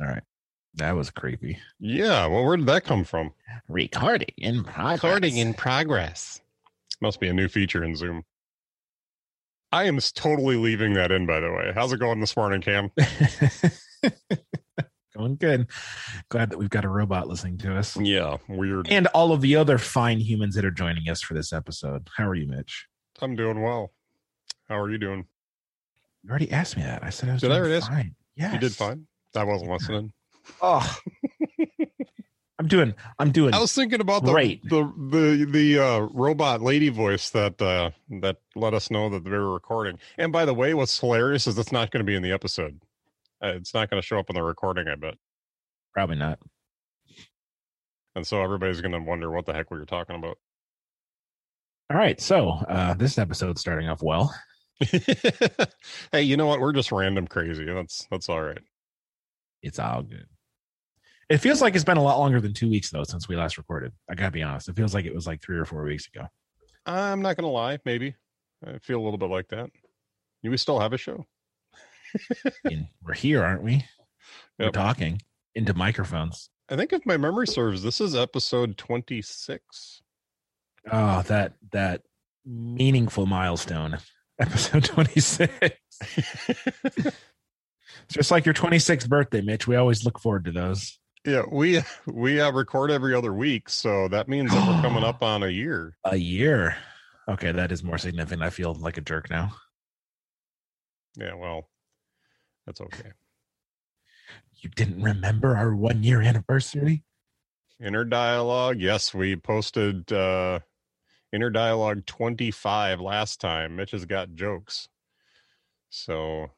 All right. That was creepy. Yeah. Well, where did that come from? Recording in progress. Recording in progress. Must be a new feature in Zoom. I am totally leaving that in, by the way. How's it going this morning, Cam? Going good. Glad that we've got a robot listening to us. Yeah, weird. And all of the other fine humans that are joining us for this episode. How are you, Mitch? I'm doing well. How are you doing? You already asked me that. I said I was Did I doing already ask? fine. Yeah. You did fine. I wasn't listening. Oh. I'm doing I'm doing I was thinking about the Great. the the the uh, robot lady voice that uh, that let us know that they were recording. And by the way, what's hilarious is it's not going to be in the episode. Uh, it's not going to show up in the recording, I bet. probably not. And so everybody's going to wonder what the heck we were talking about. All right. So uh this episode's starting off well. hey, you know what? We're just random crazy. That's that's all right. It's all good. It feels like it's been a lot longer than two weeks though since we last recorded. I gotta be honest. It feels like it was like three or four weeks ago. I'm not to lie. Maybe I feel a little bit like that. We still have a show. We're here, aren't we? We're talking into microphones. I think if my memory serves, this is episode 26. Oh, that that meaningful milestone. Episode 26. Just like your 26th birthday, Mitch. We always look forward to those. Yeah, we we uh, record every other week, so that means that we're coming up on a year. A year. Okay, that is more significant. I feel like a jerk now. Yeah, well, that's okay. You didn't remember our one year anniversary? Inner dialogue, yes, we posted uh inner dialogue 25 last time. Mitch has got jokes. So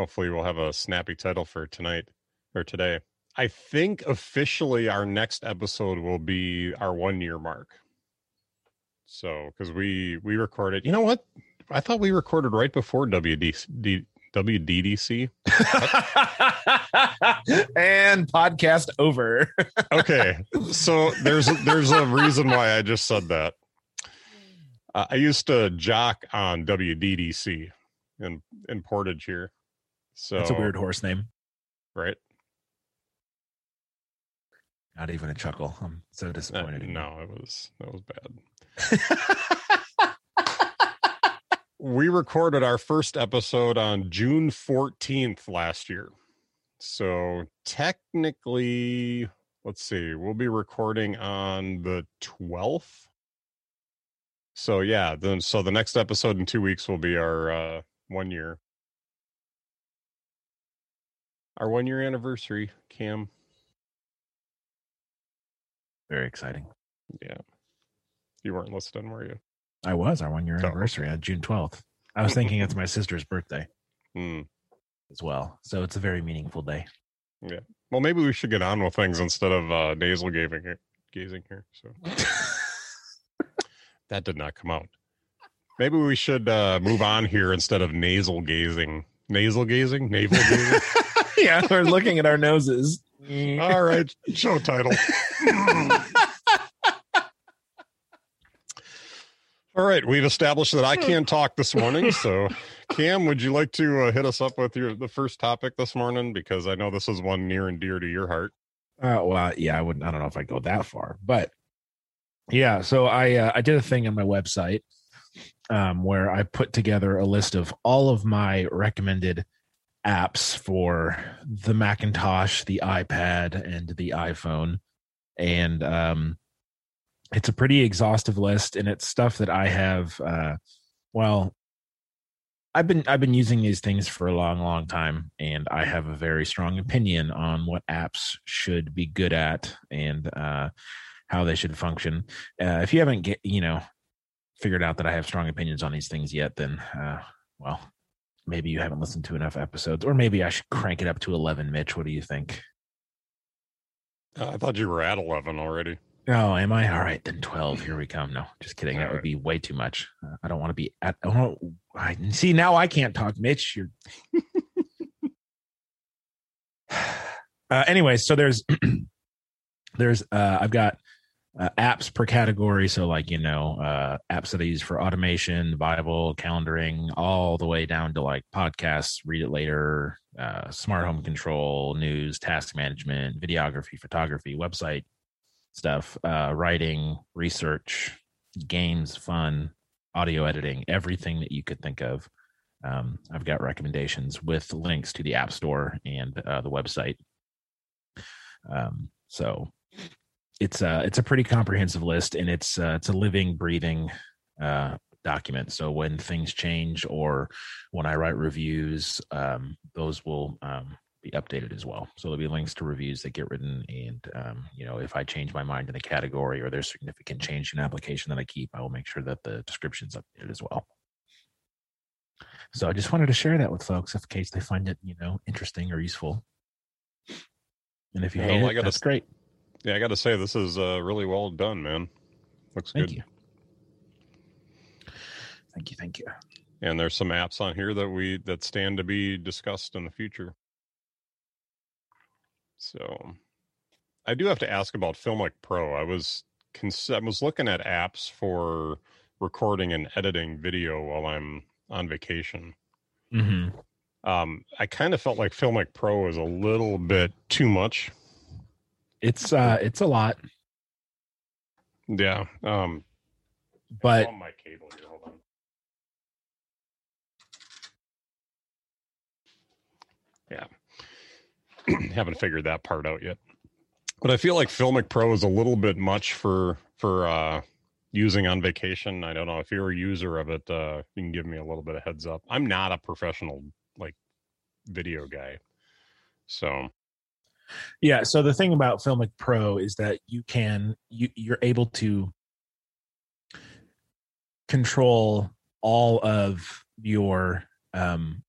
hopefully we'll have a snappy title for tonight or today. I think officially our next episode will be our 1 year mark. So cuz we we recorded. You know what? I thought we recorded right before WD, WDDC. and podcast over. okay so there's there's a reason why i just said that uh, i used to jock on wddc in in portage here so That's a weird horse name. right Not even a chuckle. I'm so Uh, disappointed. in you. no it was that was bad we recorded our first episode on june 14th last year so technically let's see we'll be recording on the 12th so yeah then so the next episode in two weeks will be our uh one year our one year anniversary cam Very exciting. yeah you weren't listening were you I was our one year Oh. anniversary on June 12th. I was thinking it's my sister's birthday Hmm. as well. So it's a very meaningful day. Yeah. Well maybe we should get on with things instead of uh nasal gazing here gazing here so that did not come out maybe we should uh move on here instead of nasal gazing nasal gazing navel gazing yeah, we're looking at our noses. all right show title all right we've established that i can't talk this morning so cam would you like to uh, hit us up with your the first topic this morning because i know this is one near and dear to your heart Uh, well, yeah, I wouldn't. I don't know if I go that far, but yeah. So I uh, I did a thing on my website um, where I put together a list of all of my recommended apps for the Macintosh, the iPad, and the iPhone, and um, it's a pretty exhaustive list, and it's stuff that I have. Uh, well, I've been I've been using these things for a long, long time, and I have a very strong opinion on what apps should be good at and uh, how they should function. Uh, if you haven't get you know figured out that I have strong opinions on these things yet, then uh, well, maybe you haven't listened to enough episodes, or maybe I should crank it up to eleven. Mitch, what do you think? Uh, i thought you were at 11 already Oh, am I? All right, then 12. Here we come. No, just kidding. That All would be way too much. Uh, I don't want to be at. I I, see, now I can't talk, Mitch. You're. uh, anyway, so there's, there's, uh, I've got uh, apps per category. So, like, you know, uh, apps that I use for automation, Bible, calendaring, all the way down to like podcasts, read it later, uh, smart home control, news, task management, videography, photography, website stuff, uh, writing, research, games, fun, audio editing, everything that you could think of. Um, I've got recommendations with links to the App Store and uh, the website. Um, so it's a it's a pretty comprehensive list, and it's uh, it's a living, breathing uh, document. So when things change or when I write reviews, um, those will um, be updated as well. So there'll be links to reviews that get written, and um, you know if I change my mind in a category or there's significant change in application that I keep, I will make sure that the description's updated as well. So I just wanted to share that with folks in case they find it you know interesting or useful. And if you hate well, it, that's great. Yeah, I got to say this is uh, really well done, man. Looks good. thank good. You. Thank you, thank you. And there's some apps on here that we that stand to be discussed in the future. So, I do have to ask about Filmic Pro. I was cons- I was looking at apps for recording and editing video while I'm on vacation. Mm-hmm. Um, I kind of felt like Filmic Pro is a little bit too much it's uh it's a lot. Yeah. Um but my cable here. Hold on. Yeah. Haven't figured that part out yet. But I feel like Filmic Pro is a little bit much for for uh using on vacation. I don't know if you're a user of it, uh you can give me a little bit of heads up. I'm not a professional like video guy. So yeah. So the thing about Filmic Pro is that you can you you're able to control all of your um,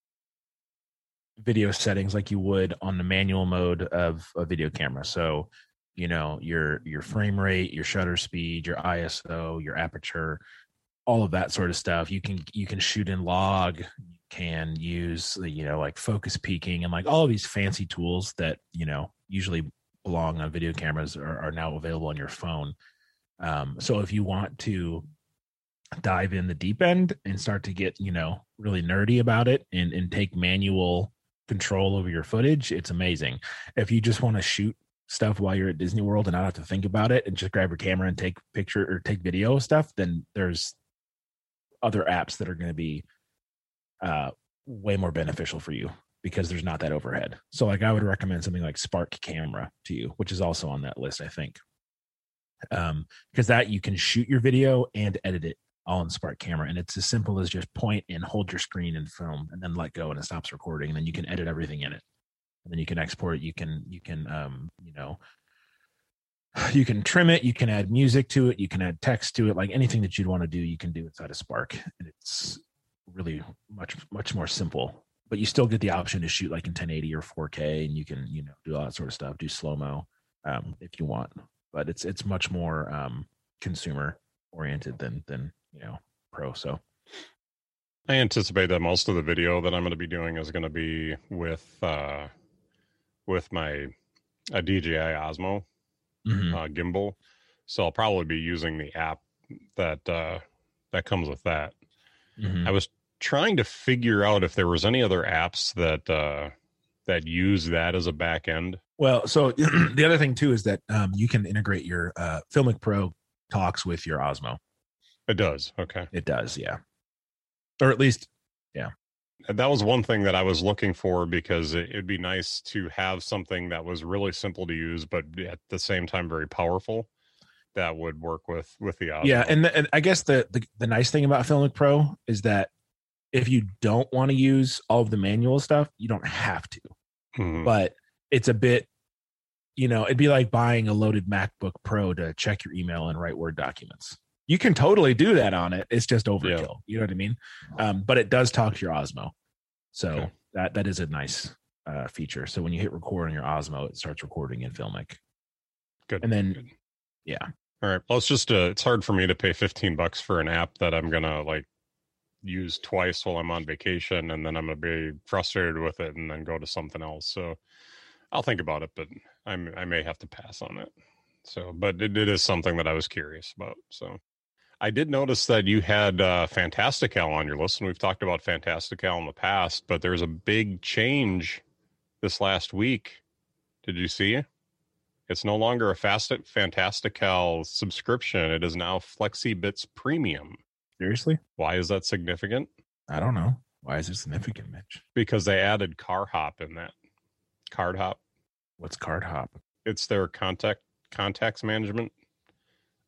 video settings like you would on the manual mode of a video camera. So, you know, your your frame rate, your shutter speed, your ISO, your aperture, all of that sort of stuff. You can you can shoot in log, can use the, you know like focus peaking and like all of these fancy tools that you know usually belong on video cameras are, are now available on your phone. Um, so if you want to dive in the deep end and start to get you know really nerdy about it and and take manual control over your footage, it's amazing. If you just want to shoot stuff while you're at Disney World and not have to think about it and just grab your camera and take picture or take video stuff, then there's other apps that are going to be uh, way more beneficial for you because there's not that overhead. So like I would recommend something like Spark Camera to you, which is also on that list, I think. Um, because that you can shoot your video and edit it all in Spark Camera, and it's as simple as just point and hold your screen and film, and then let go, and it stops recording, and then you can edit everything in it, and then you can export it. You can you can um you know you can trim it, you can add music to it, you can add text to it, like anything that you'd want to do, you can do inside of Spark, and it's really much much more simple but you still get the option to shoot like in 1080 or 4k and you can you know do all that sort of stuff do slow mo um, if you want but it's it's much more um, consumer oriented than than you know pro so i anticipate that most of the video that i'm going to be doing is going to be with uh with my a dji osmo mm-hmm. uh, gimbal so i'll probably be using the app that uh that comes with that mm-hmm. i was trying to figure out if there was any other apps that uh, that use that as a back end. Well, so the other thing too is that um, you can integrate your uh, Filmic Pro talks with your Osmo. It does. Okay. It does. Yeah. Or at least, yeah. That was one thing that I was looking for because it, it'd be nice to have something that was really simple to use, but at the same time very powerful. That would work with with the Osmo. Yeah, and, the, and I guess the, the the nice thing about Filmic Pro is that if you don't want to use all of the manual stuff, you don't have to. Mm-hmm. But it's a bit, you know, it'd be like buying a loaded MacBook Pro to check your email and write Word documents. You can totally do that on it. It's just overkill. Yeah. You know what I mean? Um, but it does talk to your Osmo. So okay. that that is a nice uh, feature. So when you hit record on your Osmo, it starts recording in Filmic. Good. And then, Good. yeah. All right. Well, it's just uh, it's hard for me to pay 15 bucks for an app that I'm gonna like use twice while I'm on vacation, and then I'm gonna be frustrated with it, and then go to something else. So I'll think about it, but I'm I may have to pass on it. So, but it, it is something that I was curious about. So, I did notice that you had uh, Fantastical on your list, and we've talked about Fantastical in the past, but there's a big change this last week. Did you see? It's no longer a Fast Fantastical subscription. It is now FlexiBits Premium. Seriously? Why is that significant? I don't know. Why is it significant, Mitch? Because they added Car Hop in that. Card Hop. What's Card Hop? It's their contact contacts management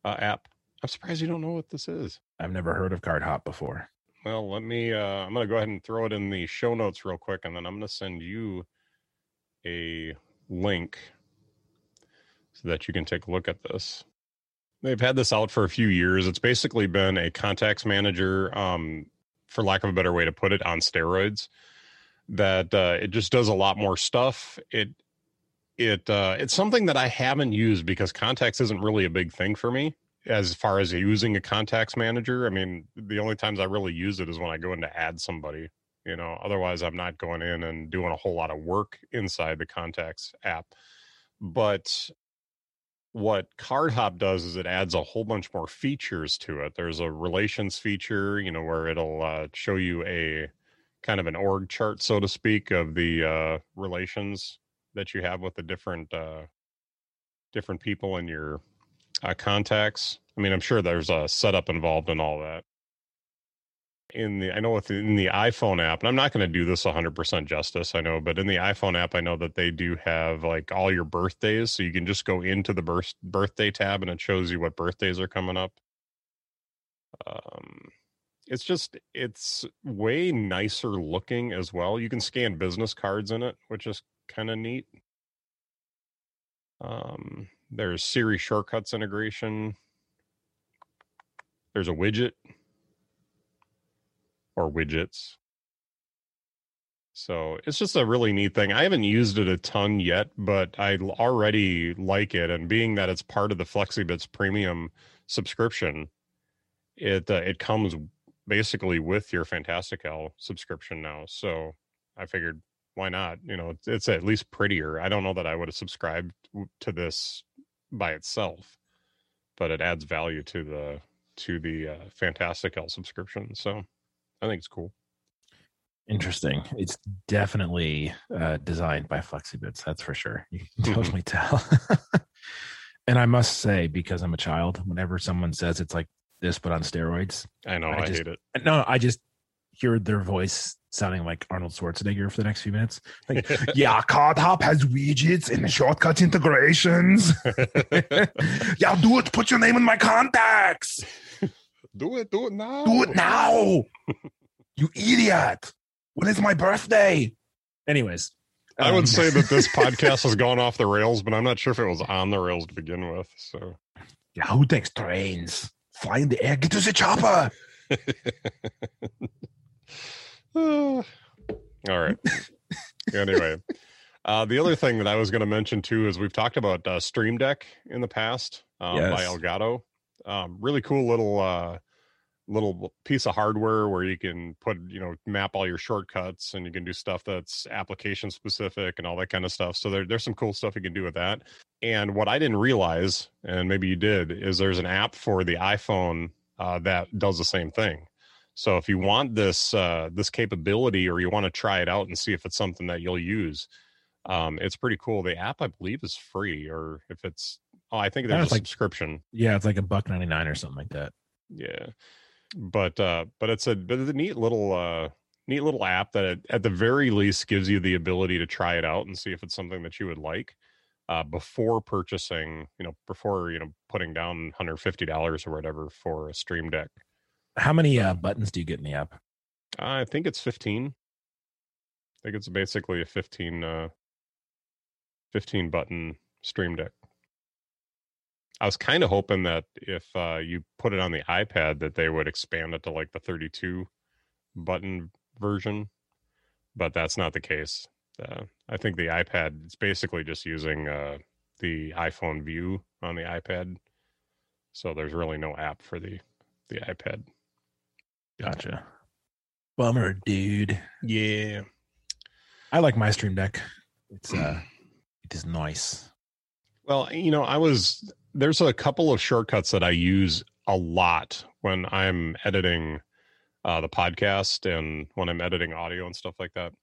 uh, app. I'm surprised you don't know what this is. I've never heard of Card Hop before. Well, let me. Uh, I'm going to go ahead and throw it in the show notes real quick, and then I'm going to send you a link so that you can take a look at this. They've had this out for a few years. It's basically been a contacts manager, um, for lack of a better way to put it, on steroids. That uh, it just does a lot more stuff. It it uh, it's something that I haven't used because contacts isn't really a big thing for me as far as using a contacts manager. I mean, the only times I really use it is when I go in to add somebody. You know, otherwise I'm not going in and doing a whole lot of work inside the contacts app. But what card CardHop does is it adds a whole bunch more features to it. There's a relations feature, you know, where it'll uh, show you a kind of an org chart, so to speak, of the uh, relations that you have with the different uh, different people in your uh, contacts. I mean, I'm sure there's a setup involved in all that in the I know with in the iPhone app, and I'm not going to do this 100% justice, I know, but in the iPhone app, I know that they do have like all your birthdays, so you can just go into the birth birthday tab and it shows you what birthdays are coming up. Um, it's just it's way nicer looking as well. You can scan business cards in it, which is kind of neat. Um, there's Siri shortcuts integration. There's a widget or widgets. So it's just a really neat thing. I haven't used it a ton yet, but I already like it. And being that it's part of the FlexiBits premium subscription, it uh, it comes basically with your Fantastical subscription now. So I figured, why not? You know, it's, it's at least prettier. I don't know that I would have subscribed to this by itself, but it adds value to the to the uh, Fantastical subscription. So I think it's cool. Interesting. It's definitely uh, designed by FlexiBits. That's for sure. You can Mhm. totally tell. and I must say, because I'm a child, whenever someone says it's like this but on steroids, I know. I I, just- hate it. no, I just hear their voice sounding like Arnold Schwarzenegger for the next few minutes. Like, yeah, CardHop has widgets and shortcut integrations. yeah, do it. Put your name in my contacts. Do it. Do it now. Do it now. you idiot. When is my birthday? Anyways, I um, would say that this podcast has gone off the rails, but I'm not sure if it was on the rails to begin with. So, yeah, who takes trains? Fly in the air. Get to the chopper. all right. anyway, uh, the other thing that I was going to mention too is we've talked about uh, Stream Deck in the past um, by Elgato. Um, really cool little uh, little piece of hardware where you can put you know map all your shortcuts and you can do stuff that's application specific and all that kind of stuff. So there, there's some cool stuff you can do with that. And what I didn't realize, and maybe you did, is there's an app for the iPhone uh, that does the same thing. So if you want this uh, this capability or you want to try it out and see if it's something that you'll use, um, it's pretty cool. The app I believe is free, or if it's oh I think there's a like- subscription. Yeah, it's like a buck ninety nine or something like that. Yeah, but uh, but it's a but it's a neat little uh, neat little app that at, at the very least gives you the ability to try it out and see if it's something that you would like uh, before purchasing. You know, before you know putting down hundred fifty dollars or whatever for a Stream Deck. How many uh, buttons do you get in the app? I think it's 15. I think it's basically a 15 uh 15 button stream deck. I was kind of hoping that if uh you put it on the iPad that they would expand it to like the 32 button version, but that's not the case. Uh, I think the iPad it's basically just using uh the iPhone view on the iPad. So there's really no app for the the iPad. Gotcha. Bummer, dude. Yeah. I like my Stream Deck. It's uh, it is nice. Well, you know, I was there's a couple of shortcuts that I use a lot when I'm editing uh, the podcast and when I'm editing audio and stuff like that.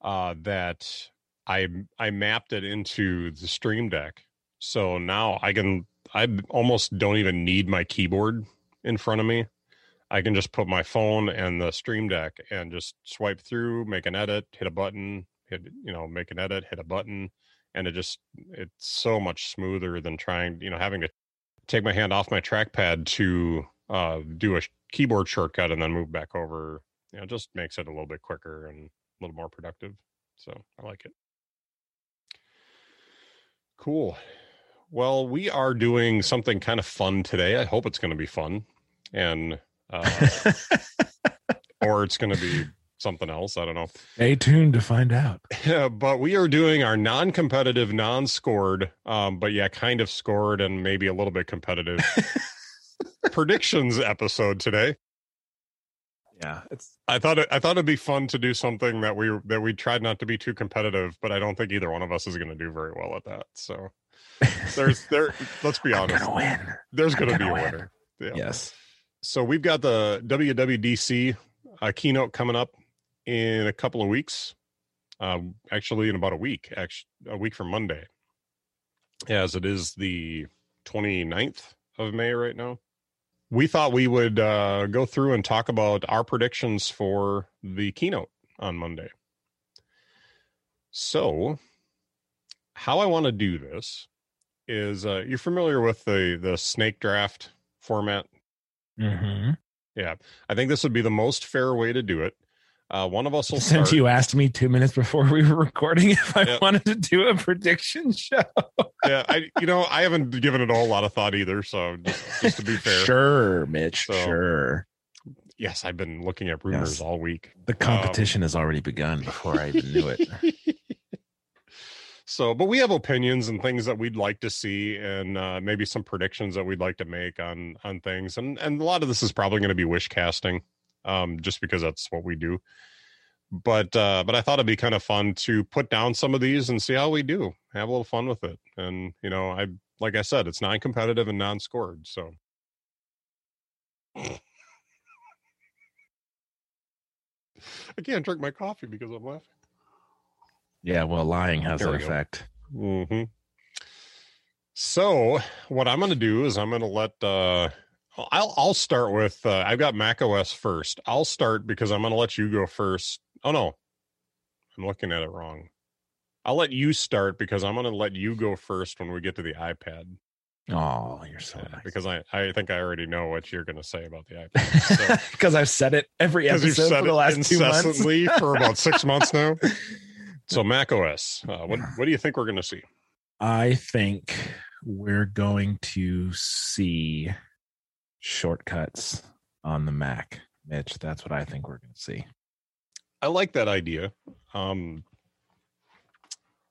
Uh, that I I mapped it into the Stream Deck, so now I can I almost don't even need my keyboard in front of me. I can just put my phone and the Stream Deck and just swipe through, make an edit, hit a button, hit you know, make an edit, hit a button, and it just it's so much smoother than trying you know having to take my hand off my trackpad to uh, do a keyboard shortcut and then move back over. You know, just makes it a little bit quicker and a little more productive. So I like it. Cool. Well, we are doing something kind of fun today. I hope it's going to be fun, and uh, or it's going to be something else. I don't know. Stay tuned to find out. but we are doing our non-competitive, non-scored, um, but yeah, kind of scored and maybe a little bit competitive predictions episode today. Yeah, it's. I thought it, I thought it'd be fun to do something that we that we tried not to be too competitive, but I don't think either one of us is going to do very well at that. So there's there. Let's be honest. Gonna win. There's going to be a win. winner. Yeah. Yes. So we've got the WWDC uh, keynote coming up in a couple of weeks. Uh, actually, in about a week, actually, a week from Monday, as it is the 29th of May right now. We thought we would uh, go through and talk about our predictions for the keynote on Monday. So, how I want to do this is uh, you're familiar with the the snake draft format Mm-hmm. yeah, I think this would be the most fair way to do it. Uh, one of us will Since start. you asked me two minutes before we were recording if I Yep. wanted to do a prediction show. yeah, I you know I haven't given it all a lot of thought either. So just, just to be fair, Sure, Mitch. So- sure. yes, I've been looking at rumors Yes. all week. The competition has already begun before I even knew it. so, but we have opinions and things that we'd like to see, and uh, maybe some predictions that we'd like to make on on things, and and a lot of this is probably going to be wish casting, um, just because that's what we do. But uh, but I thought it'd be kind of fun to put down some of these and see how we do. Have a little fun with it, and you know, I like I said, it's non-competitive and non-scored, so. I can't drink my coffee because I'm laughing. Yeah, well, lying has There that we go. effect. hmm So what I'm going to do is I'm going to let uh, I'll I'll start with uh, I've got Mac OS first. I'll start because I'm going to let you go first. Oh no, I'm looking at it wrong. I'll let you start because I'm going to let you go first when we get to the iPad Oh, you're so uh, nice. because I I think I already know what you're going to say about the iPad. So, because I've said it every episode for the last two months. for about six months now. So Mac OS, uh, what what do you think we're going to see? I think we're going to see shortcuts on the Mac, Mitch. That's what I think we're going to see. I like that idea. Um,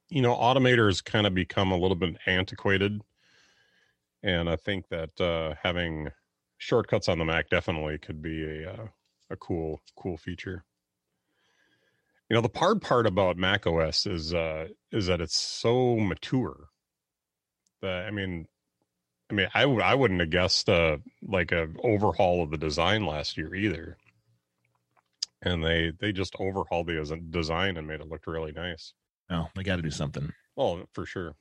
you know, Automator's kind of become a little bit antiquated, and I think that uh, having shortcuts on the Mac definitely could be a uh, a cool cool feature. You know, the hard part about Mac OS is uh, is that it's so mature. That I mean, I mean, I w- I wouldn't have guessed uh, like a overhaul of the design last year either and they they just overhauled the design and made it look really nice. Oh, they got to do something. Oh, for sure.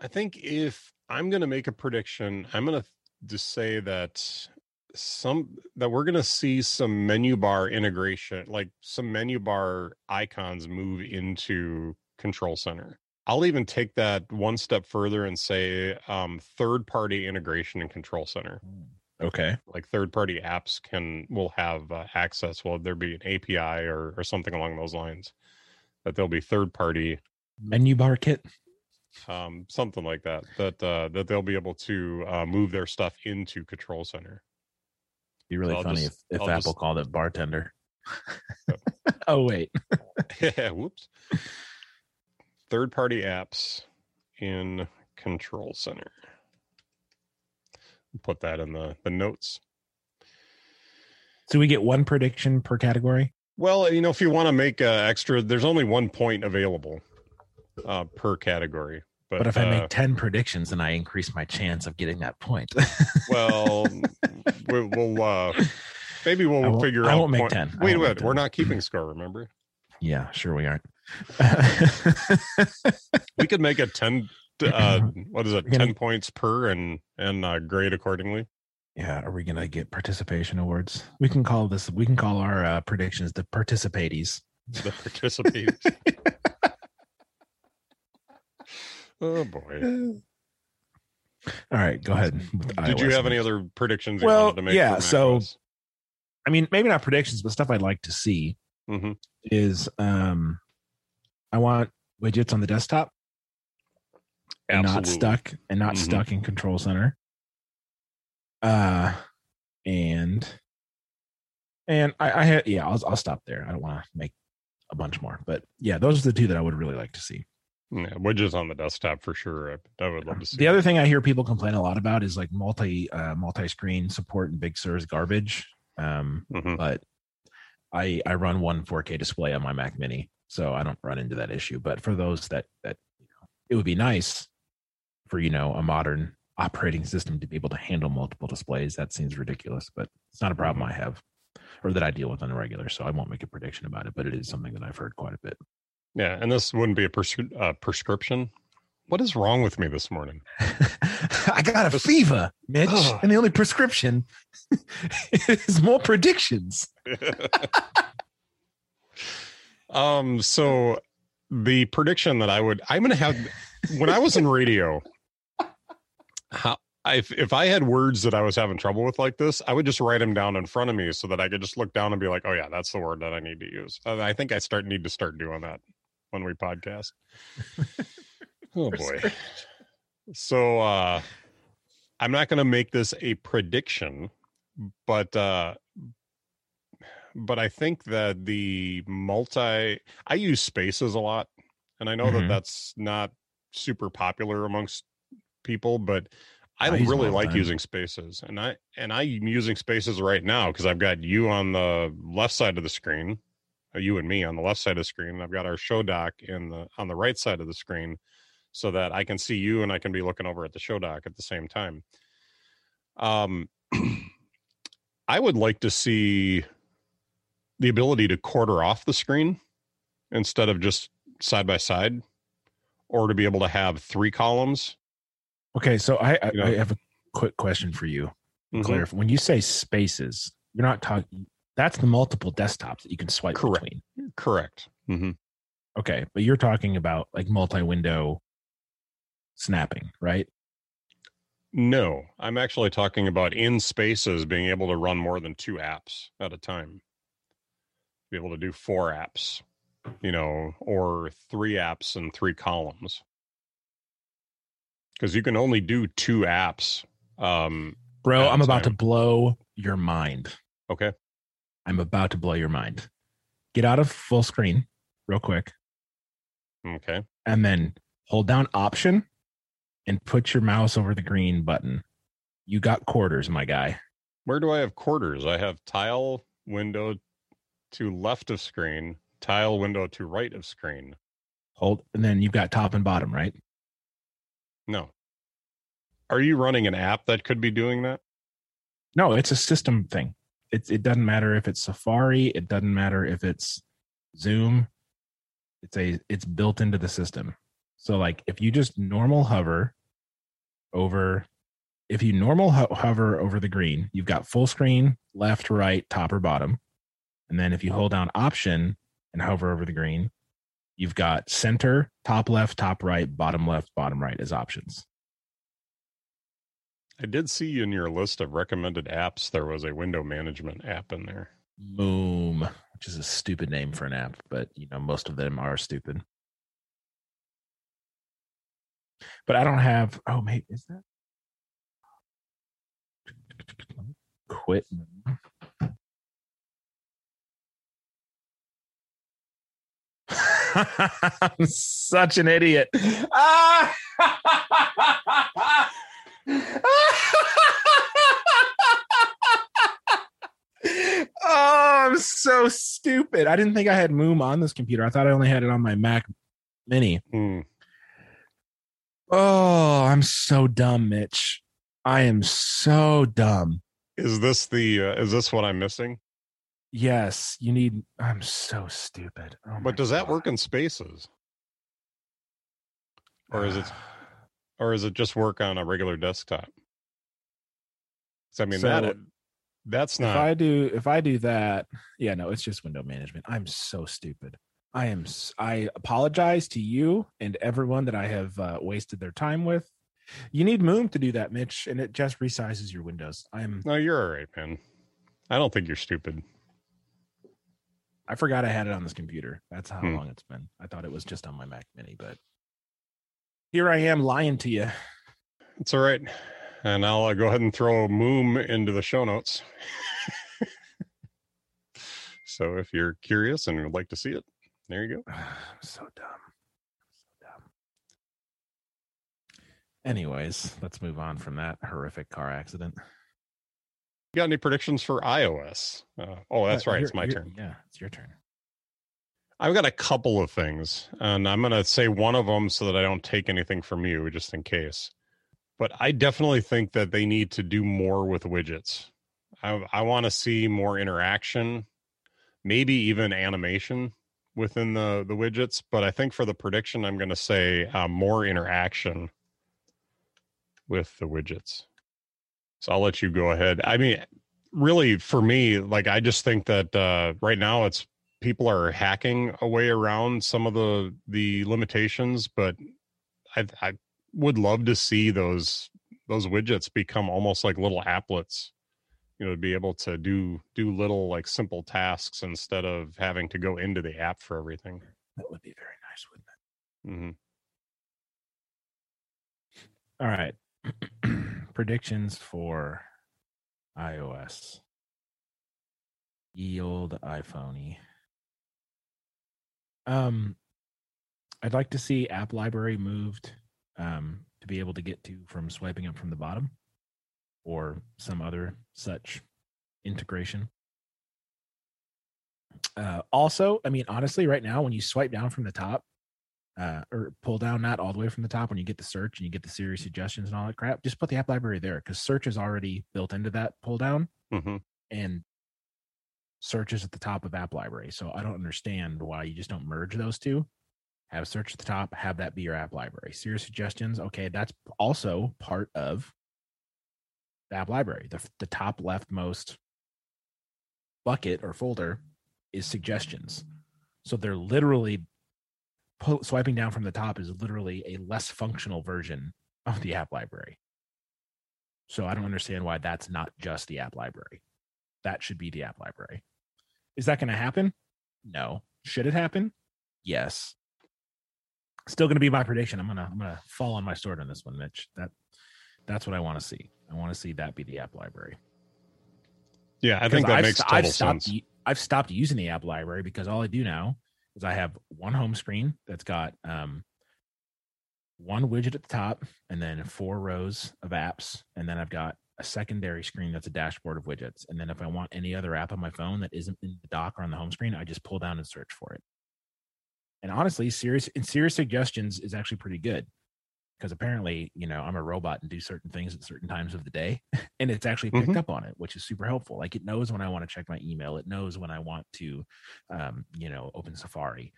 I think if I'm going to make a prediction, I'm going to just say that some that we're going to see some menu bar integration, like some menu bar icons move into Control Center. I'll even take that one step further and say um, third party integration in Control Center Okay. like third party apps can will have uh, access will there be an api or or something along those lines that there'll be third party Menu bar kit. um something like that that uh that they'll be able to uh move their stuff into control center Be really I'll funny just- if, if I'll Apple just- called it bartender. oh wait. yeah. whoops third party apps in control center put that in the the notes So we get one prediction per category. Well, you know, if you want to make uh, extra, there's only one point available uh, per category. But, But if I uh, make 10 predictions, then I increase my chance of getting that point. well, we'll, we'll uh, maybe we'll I won't- figure I out. won't make point- 10. Wait, won't wait, we're 10. not keeping score. Remember, yeah, sure we aren't. We could make it ten. Uh, what is it? Gonna- Ten points per, and and uh, grade accordingly. yeah, are we going to get participation awards? We can call this, we can call our uh, predictions the participaties. The participate. oh boy! All right, go ahead. Did you have any other predictions? Well, wanted to make yeah, so- I mean, maybe not predictions, but stuff I'd like to see Mhm. is um I want widgets on the desktop and not stuck and not Mhm. stuck in control center. Uh and and I, I had yeah, I'll I'll stop there. I don't want to make a bunch more. But yeah, those are the two that I would really like to see. Yeah, widgets on the desktop for sure. I, I would love to see. The other thing I hear people complain a lot about is like multi uh multi-screen support and Big Sur is garbage. Um Mhm. but I I run one 4K display on my Mac Mini, so I don't run into that issue. But for those that that you know, it would be nice for you know a modern operating system to be able to handle multiple displays. That seems ridiculous, but it's not a problem I have or that I deal with on a regular. So I won't make a prediction about it, but it is something that I've heard quite a bit. Yeah, and this wouldn't be a uh, prescription. What is wrong with me this morning? I got a fever, Mitch, Ugh. and the only prescription is more predictions. um, so the prediction that I would, I'm going to have when I was in radio. How, if if I had words that I was having trouble with like this, I would just write them down in front of me so that I could just look down and be like, "Oh yeah, that's the word that I need to use." And I think I start need to start doing that when we podcast. oh boy. So uh I'm not going to make this a prediction, but uh but I think that the multi I use spaces a lot and I know that Mhm. that's not super popular amongst people, but I I really like time. using spaces. And I and I'm using spaces right now cuz I've got you on the left side of the screen, uh, you and me on the left side of the screen, and I've got our show doc in the on the right side of the screen so that I can see you and I can be looking over at the show doc at the same time. Um I would like to see the ability to quarter off the screen instead of just side by side or to be able to have three columns. Okay, so I I, You know. I have a quick question for you. Mhm. clarify when you say spaces you're not talking that's the multiple desktops that you can swipe Correct. between Correct. hmm okay but you're talking about like multi-window snapping right No, I'm actually talking about in spaces being able to run more than two apps at a time. Be able to do four apps, you know, or three apps and three columns. Because you can only do two apps. Um, bro i'm about to blow your mind okay. i'm about to blow your mind get out of full screen real quick Okay. and then hold down option and put your mouse over the green button you got quarters my guy Where do I have quarters? I have tile window to left of screen, tile window to right of screen. hold and then you've got top and bottom right No. Are you running an app that could be doing that? No, it's a system thing. It it doesn't matter if it's Safari. It doesn't matter if it's Zoom. It's a it's built into the system. So like if you just normal hover over, if you normal ho- hover over the green, you've got full screen, left, right, top or bottom, and then if you hold down Option and hover over the green, you've got center, top left, top right, bottom left, bottom right as options. I did see in your list of recommended apps there was a window management app in there. Moom, which is a stupid name for an app, but you know most of them are stupid. But I don't have. Oh, maybe is that? Quit. I'm such an idiot. Ah! oh, I'm so stupid. I didn't think I had Moom on this computer. I thought I only had it on my Mac Mini. Hmm. Oh, I'm so dumb, Mitch. I am so dumb. Is this the uh, is this what I'm missing? Yes, you need. I'm so stupid. Oh But does that work in spaces? Or is it or is it just work on a regular desktop? I mean So, that that's if I do if I do that, yeah, no, it's just window management. I'm so stupid. I am. I apologize to you and everyone that I have uh, wasted their time with. You need Moom to do that, Mitch, and it just resizes your windows. I'm. No, you're all right, man. I don't think you're stupid. I forgot I had it on this computer. That's how Hmm. long it's been. I thought it was just on my Mac Mini, but here I am lying to you. It's all right. And I'll uh, go ahead and throw Moom into the show notes. so if you're curious and would like to see it, there you go. so dumb. So dumb. Anyways, let's move on from that horrific car accident. Got any predictions for iOS? Uh, oh, that's Uh, right. It's my turn. Yeah, it's your turn. I've got a couple of things, and I'm going to say one of them so that I don't take anything from you, just in case. But I definitely think that they need to do more with widgets. I, I want to see more interaction, maybe even animation within the the widgets. But I think for the prediction, I'm going to say uh, more interaction with the widgets. So I'll let you go ahead. I mean, really, for me, like I just think that uh, right now it's people are hacking a way around some of the the limitations but i i would love to see those those widgets become almost like little applets you know to be able to do do little like simple tasks instead of having to go into the app for everything That would be very nice, wouldn't it? Mm-hmm. All right. Predictions for iOS. Ye old iPhoney. Um, I'd like to see app library moved um, to be able to get to from swiping up from the bottom or some other such integration. Uh, also, I mean, honestly, right now, when you swipe down from the top, uh, or pull down, not all the way from the top, when you get the search and you get the Siri suggestions and all that crap, just put the app library there because search is already built into that pull down hmm and search is at the top of app library. So I don't understand why you just don't merge those two. Have search at the top, have that be your app library. Siri suggestions, okay, that's also part of the app library. The, the top leftmost bucket or folder is suggestions. So they're literally po- swiping down from the top is literally a less functional version of the app library. So I don't understand why that's not just the app library. That should be the app library. Is that going to happen? No. Should it happen? Yes. Still going to be my prediction. I'm gonna I'm gonna fall on my sword on this one, Mitch. That that's what I want to see. I want to see that be the app library. yeah i think that I've makes total I've stopped, sense I've stopped using the app library because all I do now is I have one home screen that's got um, one widget at the top and then four rows of apps. And then I've got a secondary screen that's a dashboard of widgets. And then if I want any other app on my phone that isn't in the dock or on the home screen, I just pull down and search for it. And honestly, Siri's and Siri's suggestions is actually pretty good because apparently, you know, I'm a robot and do certain things at certain times of the day, and it's actually picked Mhm. up on it, which is super helpful. Like it knows when I want to check my email, it knows when I want to, um, you know, open Safari,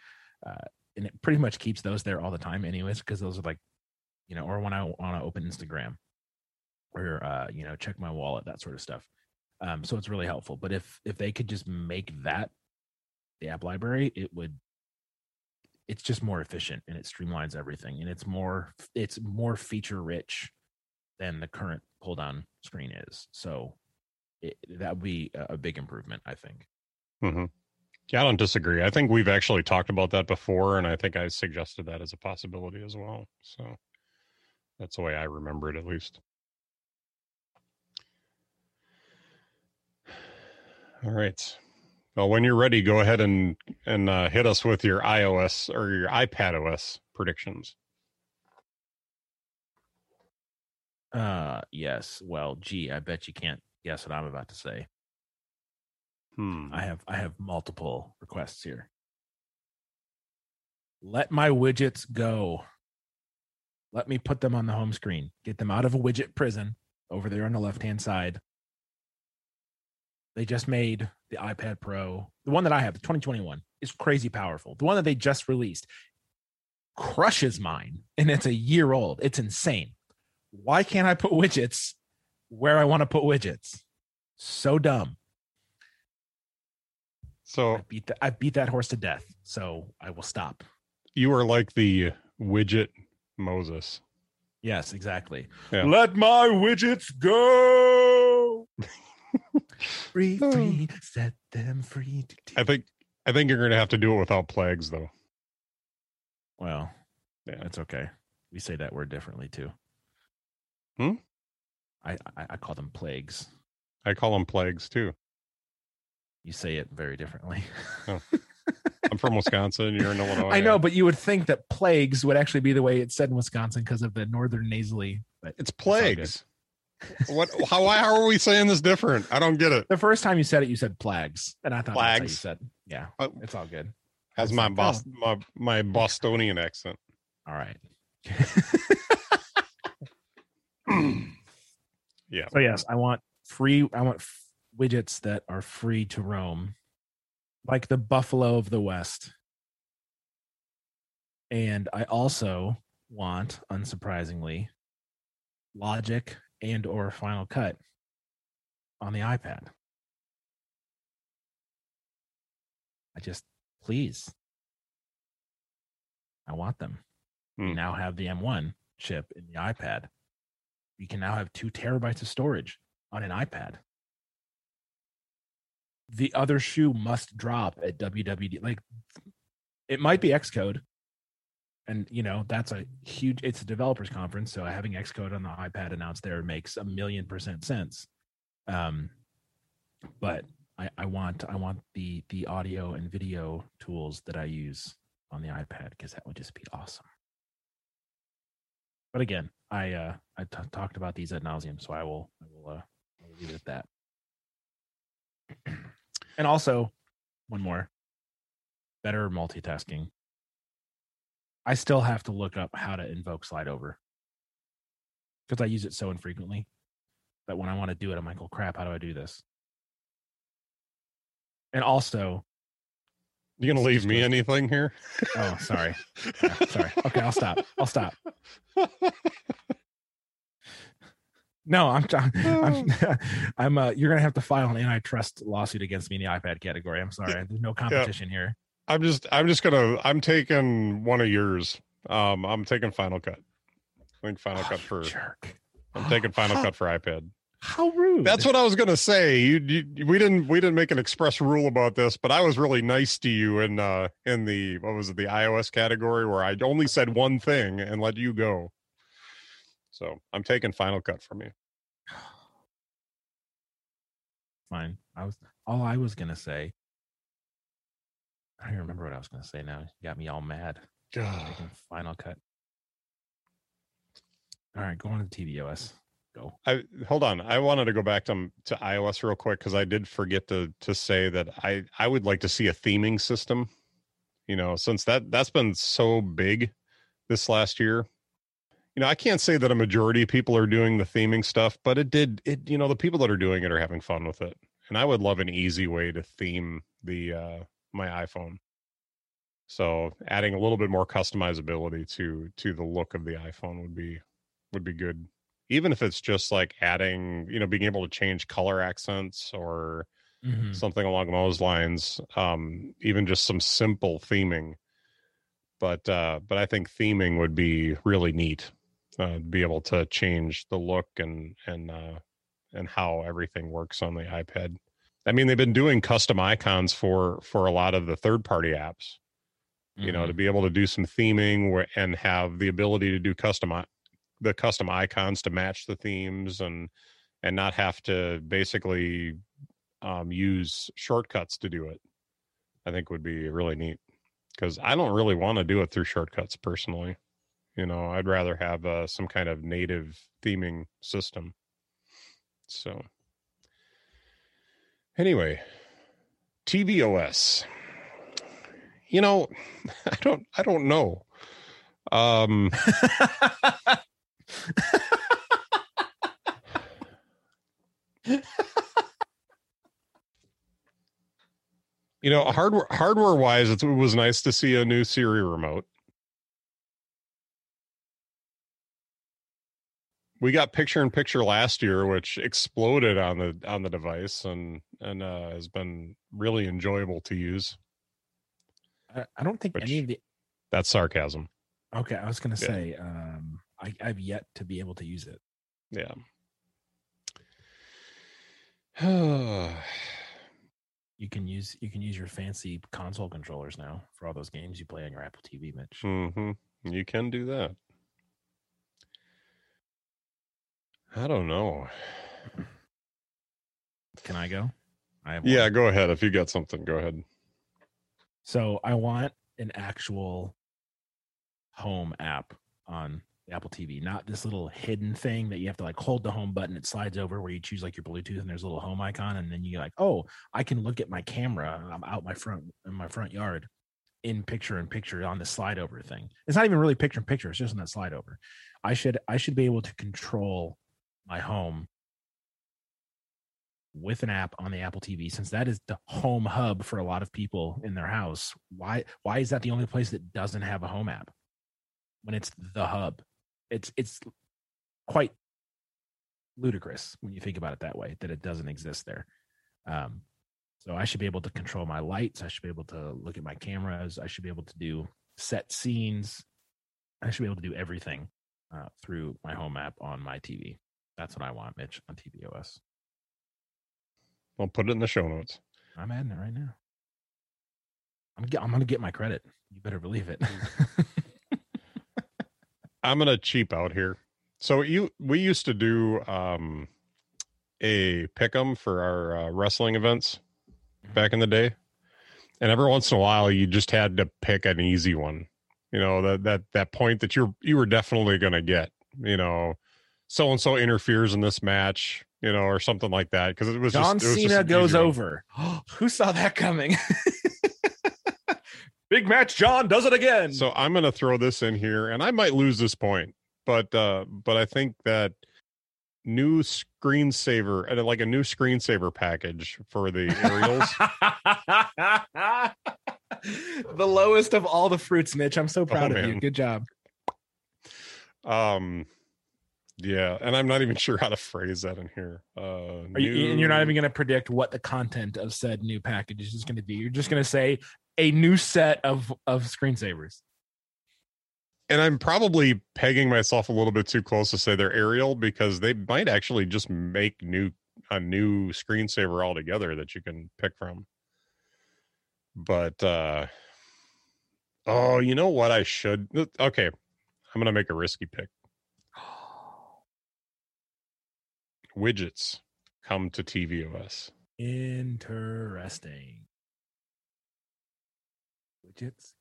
uh, and it pretty much keeps those there all the time, anyways, because those are like, you know, or when I want to open Instagram, or uh, you know, check my wallet, that sort of stuff. Um, so it's really helpful. But if if they could just make that the app library, it would it's just more efficient and it streamlines everything and it's more it's more feature rich than the current pull down screen is so that would be a big improvement i think. Hmm yeah i don't disagree. I think we've actually talked about that before and i think i suggested that as a possibility as well so that's the way i remember it at least. All right well when you're ready go ahead and and uh, hit us with your ios or your ipad os predictions uh yes well gee i bet you can't guess what i'm about to say hmm. i have i have multiple requests here let my widgets go Let me put them on the home screen. Get them out of a widget prison over there on the left hand side. They just made the iPad Pro, the one that I have, the 2021, is crazy powerful. The one that they just released crushes mine, and it's a year old. It's insane. Why can't I put widgets where I want to put widgets? So dumb. So I beat that. I beat that horse to death. So I will stop. you are like the widget Moses. Yes, exactly. Yeah. Let my widgets go. Free, free, set them free. I think I think you're gonna have to do it without plagues though. Well, Yeah. that's okay. We say that word differently too. Hmm? I, I I call them plagues. I call them plagues too. You say it very differently. I'm from Wisconsin. You're in Illinois. I know, but you would think that plagues would actually be the way it's said in Wisconsin because of the northern nasally. But it's all good. plagues. What? How? Why how are we saying this different? I don't get it. the first time you said it, you said plagues, and I thought how you said. Yeah, Uh, it's all good. Has my like, Bos- my my Bostonian accent. All right. Yeah. So yes, I want free. I want f- widgets that are free to roam, like the buffalo of the west. And I also want, unsurprisingly, Logic and or Final Cut on the iPad. I just please. I want them. We Hmm. now have the M1 chip in the iPad. We can now have two terabytes of storage on an iPad. The other shoe must drop at WWD. Like it might be Xcode. And you know, that's a huge it's a developers conference. So having Xcode on the iPad announced there makes a million percent sense. Um but I, I want I want the the audio and video tools that I use on the iPad because that would just be awesome. But again, I uh I t- talked about these at nauseum, so I will I will uh I will leave it at that. and also, one more, better multitasking. I still have to look up how to invoke slide over because I use it so infrequently that when I want to do it, I'm like, "Oh crap, how do I do this?" And also, You gonna leave me anything here? oh, sorry, Yeah, sorry. Okay, I'll stop. I'll stop. No, I'm, I'm, I'm, uh, you're gonna have to file an antitrust lawsuit against me in the iPad category. I'm sorry, there's no competition here. I'm just I'm just gonna I'm taking one of yours. Um, I'm taking Final Cut. I think Final Oh, Cut for jerk. I'm taking Final Cut for iPad. How rude. That's what I was gonna say. You, you we didn't we didn't make an express rule about this, but I was really nice to you in uh in the what was it the iOS category where I only said one thing and let you go. So I'm taking Final Cut from you. fine. I was all I was gonna say. I don't even remember what I was gonna say now. You got me all mad. Final cut. All right, go on to the tvOS. Go. I hold on. I wanted to go back to to iOS real quick because I did forget to to say that I I would like to see a theming system. You know, since that that's been so big this last year. You know, I can't say that a majority of people are doing the theming stuff, but it did it. You know, the people that are doing it are having fun with it, and I would love an easy way to theme the uh my iPhone. So adding a little bit more customizability to to the look of the iPhone would be would be good even if it's just like adding you know being able to change color accents or Mhm. something along those lines um even just some simple theming but uh but i think theming would be really neat uh to be able to change the look and and uh and how everything works on the ipad i mean they've been doing custom icons for for a lot of the third party apps you know Mhm. to be able to do some theming where, and have the ability to do custom the custom icons to match the themes and and not have to basically um, use shortcuts to do it i think would be really neat. Because i don't really want to do it through shortcuts personally you know i'd rather have uh, some kind of native theming system. So anyway tvos you know i don't i don't know Um, you know, hardware hardware wise, it was nice to see a new Siri remote. We got picture in picture last year, which exploded on the on the device and and uh, has been really enjoyable to use. I, I don't think Which- any of the. That's sarcasm. Okay, I was gonna Yeah. say, um, I, I've yet to be able to use it. Yeah. You can use you can use your fancy console controllers now for all those games you play on your Apple TV, Mitch. hmm You can do that. I don't know. Can I go? I have Yeah, one. go ahead. If you got something, go ahead. So I want an actual home app on Apple TV, not this little hidden thing that you have to like hold the home button, it slides over where you choose like your Bluetooth and there's a little home icon, and then you're like, oh, I can look at my camera. I'm out my front in my front yard in picture in picture on the slide over thing. It's not even really picture in picture, it's just on that slide over. I should I should be able to control my home with an app on the Apple TV since that is the home hub for a lot of people in their house. Why why is that the only place that doesn't have a home app when it's the hub? It's it's quite ludicrous when you think about it that way that it doesn't exist there. Um so I should be able to control my lights, I should be able to look at my cameras, I should be able to do set scenes. I should be able to do everything uh, through my home app on my TV. That's what I want, Mitch, on tvOS. I'll put it in the show notes. I'm adding it right now. I'm I'm gonna get my credit. You better believe it. I'm gonna cheap out here. So you we used to do um a pick'em for our uh, wrestling events back in the day, and every once in a while you just had to pick an easy one. You know that that that point that you're you were definitely gonna get. You know, so and so interferes in this match. You know, or something like that because it was John just, it was Cena goes over. Who saw that coming? Big match. John does it again. So I'm going to throw this in here, and I might lose this point, but uh, but I think that new screensaver, and like a new screensaver package for the aerials. the lowest of all the fruits, Mitch. I'm so proud of you. Oh. Good job. um, yeah, and I'm not even sure how to phrase that in here. Uh, you, and you're not even going to predict what the content of said new package is going to be. You're just going to say a new set of of screensavers. and I'm probably pegging myself a little bit too close to say they're aerial because they might actually just make new a new screensaver altogether that you can pick from. But uh oh, you know what I should okay. I'm gonna make a risky pick. Widgets come to tvOS. Interesting. Widgets.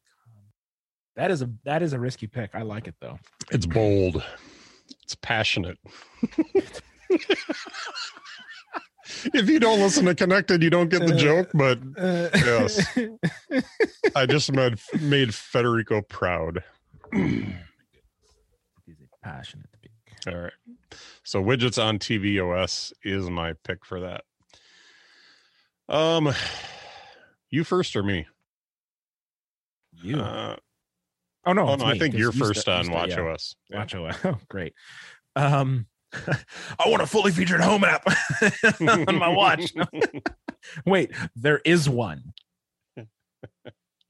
That is a that is a risky pick. I like it though. It's bold. It's passionate. if you don't listen to Connected, you don't get the joke, but Yes. I just made made Federico proud. Oh, He's a passionate. All right. So widgets on TV OS is my pick for that. Um you first or me? You. Uh, oh no, oh no, I think you're you first you on sta- Watch yeah. OS. Yeah. Watch OS. Oh, great. Um, I want a fully featured home app on my watch. Wait, there is one.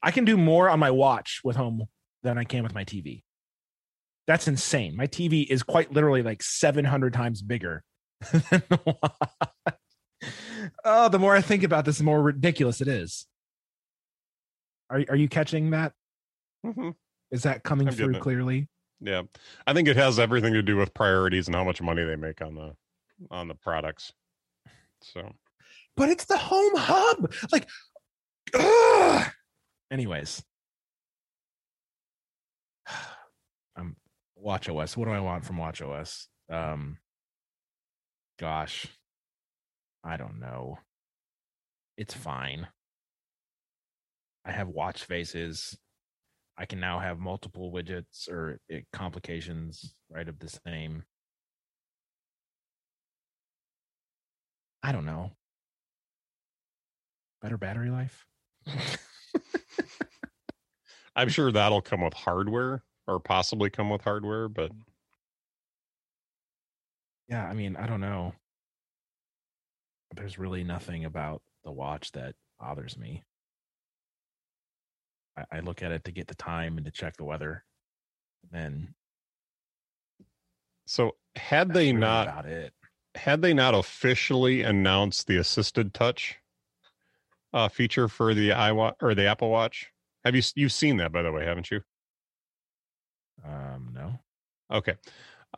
I can do more on my watch with home than I can with my TV. That's insane. My TV is quite literally like 700 times bigger than the watch. Oh, the more I think about this, the more ridiculous it is. Are, are you catching that? Mhm. Is that coming I'm through clearly? Yeah. I think it has everything to do with priorities and how much money they make on the on the products. So but it's the home hub. Like, ugh. anyways, um, Watch OS. What do I want from Watch OS? Um, gosh, I don't know. It's fine. I have watch faces. I can now have multiple widgets or it, complications right of the same. I don't know. Better battery life. I'm sure that'll come with hardware or possibly come with hardware, but yeah, I mean, I don't know. There's really nothing about the watch that bothers me. I, I look at it to get the time and to check the weather. Then so had they really not about it. had they not officially announced the assisted touch uh, feature for the iWatch or the Apple Watch? Have you you've seen that by the way, haven't you? Um, no. Okay.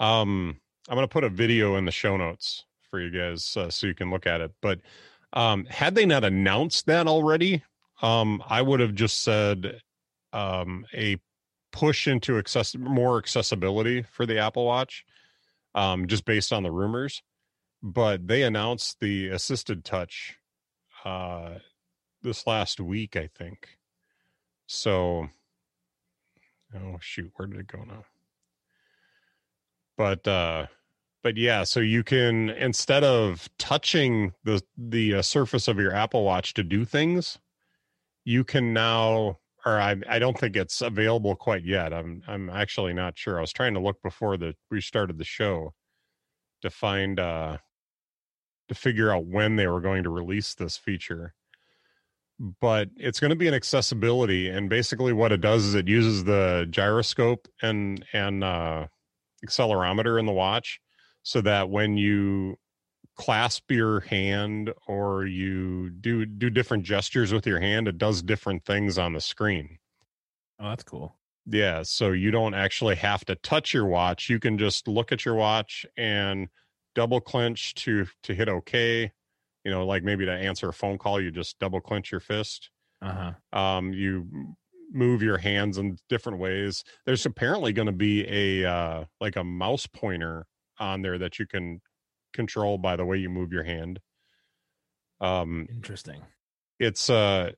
Um, I'm going to put a video in the show notes for you guys uh, so you can look at it. But um, had they not announced that already, um, I would have just said um, a push into access more accessibility for the Apple Watch, um, just based on the rumors. But they announced the assisted touch uh, this last week, I think. So, oh shoot, where did it go now? But uh, but yeah, so you can instead of touching the the uh, surface of your Apple Watch to do things, you can now or I I don't think it's available quite yet. I'm I'm actually not sure. I was trying to look before the we started the show to find uh to figure out when they were going to release this feature. But it's going to be an accessibility and basically what it does is it uses the gyroscope and and uh accelerometer in the watch so that when you clasp your hand or you do do different gestures with your hand it does different things on the screen. Oh, that's cool. yeah so you don't actually have to touch your watch. You can just look at your watch and double clench to to hit okay you know like maybe to answer a phone call you just double clench your fist Uh huh. um you move your hands in different ways there's apparently going to be a uh like a mouse pointer on there that you can control by the way you move your hand um Interesting. it's uh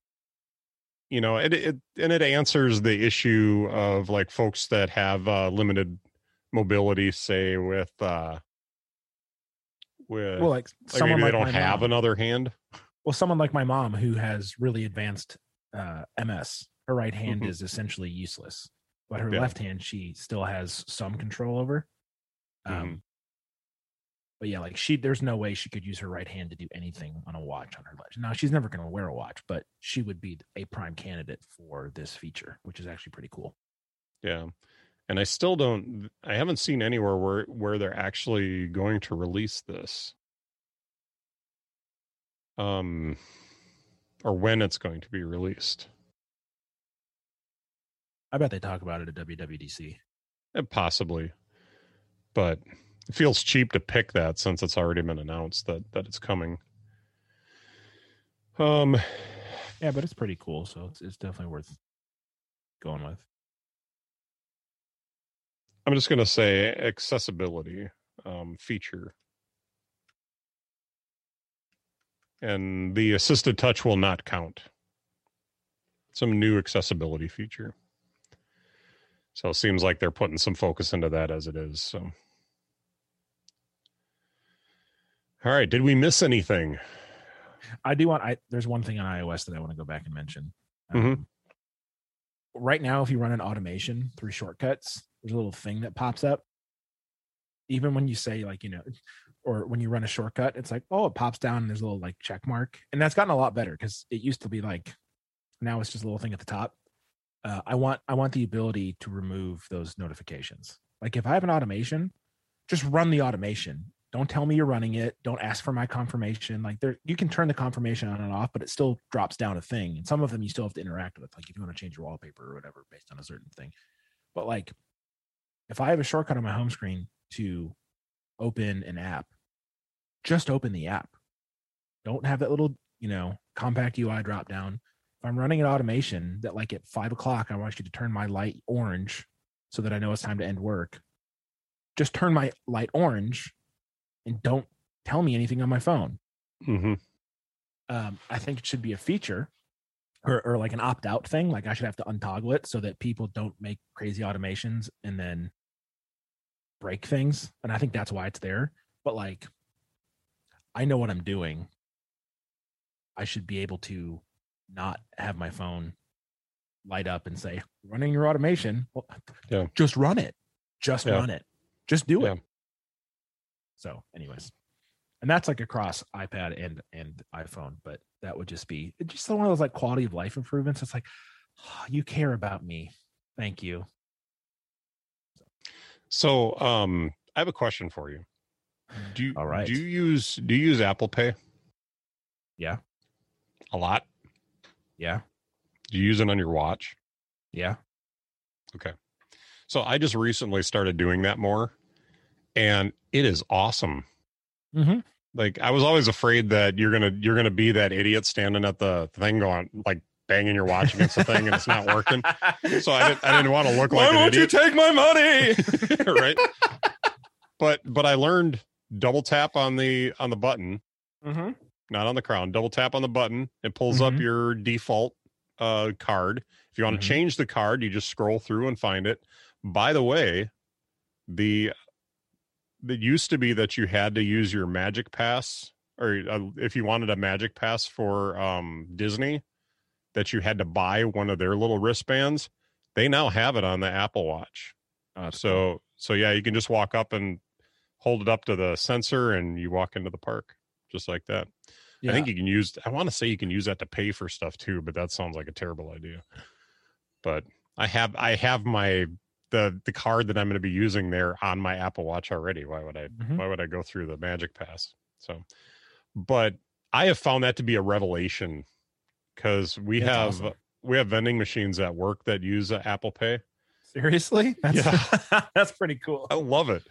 you know it, it and it answers the issue of like folks that have uh limited mobility say with uh with Well, like like someone maybe they like don't have mom. another hand Well, someone like my mom who has really advanced uh, MS, her right hand Mhm. is essentially useless, but her Yeah. left hand she still has some control over. Um, Mhm. But yeah, like she, there's no way she could use her right hand to do anything on a watch on her left. Now she's never going to wear a watch, but she would be a prime candidate for this feature, which is actually pretty cool. Yeah. And I still don't I haven't seen anywhere where where they're actually going to release this. Um or when it's going to be released. I bet they talk about it at WWDC. Eh, Possibly. But it feels cheap to pick that since it's already been announced that that it's coming. Um Yeah, but it's pretty cool, so it's, it's definitely worth going with. I'm just going to say accessibility um, feature. And the assisted touch will not count. Some new accessibility feature. So it seems like they're putting some focus into that as it is. So, all right. Did we miss anything? I do want. I there's one thing on iOS that I want to go back and mention. Mhm. Um, right now, if you run an automation through shortcuts, there's a little thing that pops up. Even when you say like you know, or when you run a shortcut, it's like oh, it pops down and there's a little like check mark, and that's gotten a lot better because it used to be like now it's just a little thing at the top. Uh, I want I want the ability to remove those notifications. Like if I have an automation, just run the automation. Don't tell me you're running it. Don't ask for my confirmation. Like there, you can turn the confirmation on and off, but it still drops down a thing. And some of them you still have to interact with, like if you want to change your wallpaper or whatever based on a certain thing. But like, if I have a shortcut on my home screen to open an app, just open the app. Don't have that little, you know, compact UI drop down. If I'm running an automation that like at five o'clock, I want you to turn my light orange so that I know it's time to end work. Just turn my light orange and don't tell me anything on my phone. Mm-hmm. Um, I think it should be a feature or, or like an opt out thing. Like I should have to untoggle it so that people don't make crazy automations and then break things. And I think that's why it's there. But like, I know what I'm doing. I should be able to not have my phone light up and say, running your automation. Well, Yeah. just run it. Just Yeah. run it. Just do it. So, anyways, and that's like across iPad and and iPhone, but that would just be just one of those like quality of life improvements. It's like "Oh, you care about me. Thank you. So, um, I have a question for you. Do you, All right. do you use do you use Apple Pay? Yeah. A lot. Yeah. Do you use it on your watch? Yeah. Okay. So I just recently started doing that more, and it is awesome. Mm-hmm. Like I was always afraid that you're gonna you're gonna be that idiot standing at the thing going like banging your watch against the thing and it's not working. So I didn't I didn't want to look like an idiot. You take my money? right? But but I learned double tap on the on the button, mm-hmm. not on the crown. Double tap on the button. It pulls up Mhm. your default uh card. If you want to change the card, you just scroll through and find it. By the way, the it used to be that you had to use your Magic Pass, or uh, if you wanted a Magic Pass for um, Disney, that you had to buy one of their little wristbands. They now have it on the Apple Watch. Oh, So so yeah, you can just walk up and hold it up to the sensor, and you walk into the park just like that. I think you can use. I want to say you can use that to pay for stuff too, but that sounds like a terrible idea. But I have I have my the the card that I'm going to be using there on my Apple Watch already. Why would I Mhm. why would I go through the Magic Pass? So, but I have found that to be a revelation because we That's have awesome. we have vending machines at work that use uh, Apple Pay. seriously. That's, Yeah. that's pretty cool. I love it.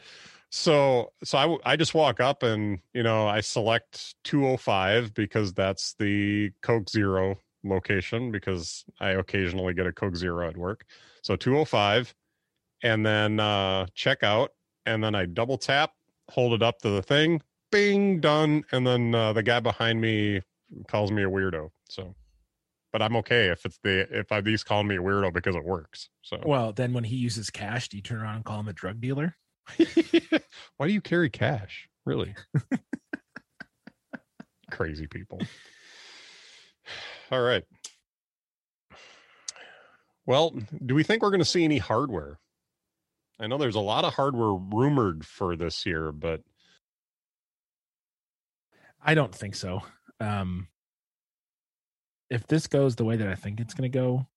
So so I I just walk up and you know I select 205 because that's the Coke Zero location because I occasionally get a Coke Zero at work. So 205 and then uh check out and then I double tap, hold it up to the thing, bing done and then uh, the guy behind me calls me a weirdo. So but I'm okay if it's the if I he's calling me a weirdo because it works. So Well, then when he uses cash, do you turn around and call him a drug dealer? Why do you carry cash? Really? Crazy people. All right. Well, do we think we're going to see any hardware? I know there's a lot of hardware rumored for this year, but I don't think so. Um, if this goes the way that I think it's going to go,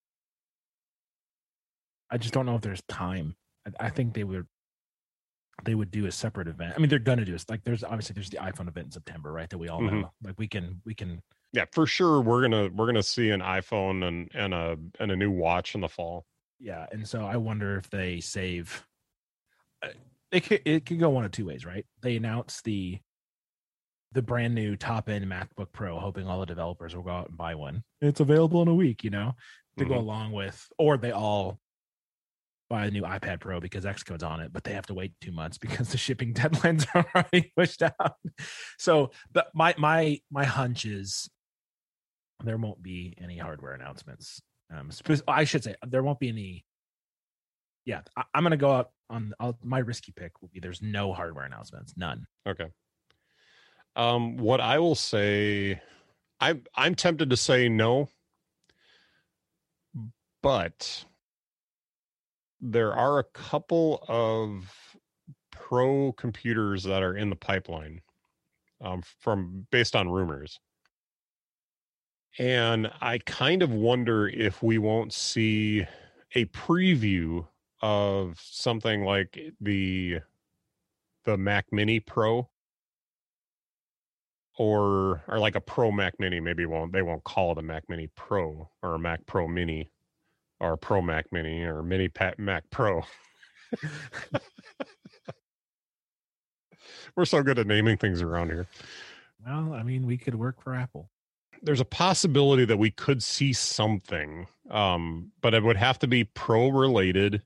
I just don't know if there's time. I, I think they would they would do a separate event. I mean, they're going to do it. Like, there's obviously there's the iPhone event in September, right? That we all Mhm. know. Like, we can we can yeah, for sure we're going to we're to see an iPhone and and a and a new watch in the fall. Yeah. And so I wonder if they save. uh, It could it could go one of two ways, right? They announce the the brand new top end MacBook Pro, hoping all the developers will go out and buy one. It's available in a week, you know, to go Mhm. along with, or they all buy a new iPad Pro because Xcode's on it, but they have to wait two months because the shipping deadlines are already pushed out. So, but my my my hunch is there won't be any hardware announcements. Um, spe- I should say there won't be any. Yeah, I, I'm gonna go out on I'll, my risky pick will be there's no hardware announcements, none. Okay. Um, what I will say, I'm I'm tempted to say no, but there are a couple of pro computers that are in the pipeline, um, from based on rumors, and I kind of wonder if we won't see a preview of something like the the Mac Mini Pro or or like a Pro Mac Mini. Maybe won't they won't call it a Mac Mini Pro or a Mac Pro Mini or a Pro Mac Mini or Mini Pat Mac Pro. We're so good at naming things around here. Well, I mean, we could work for Apple. There's a possibility that we could see something, um, but it would have to be pro related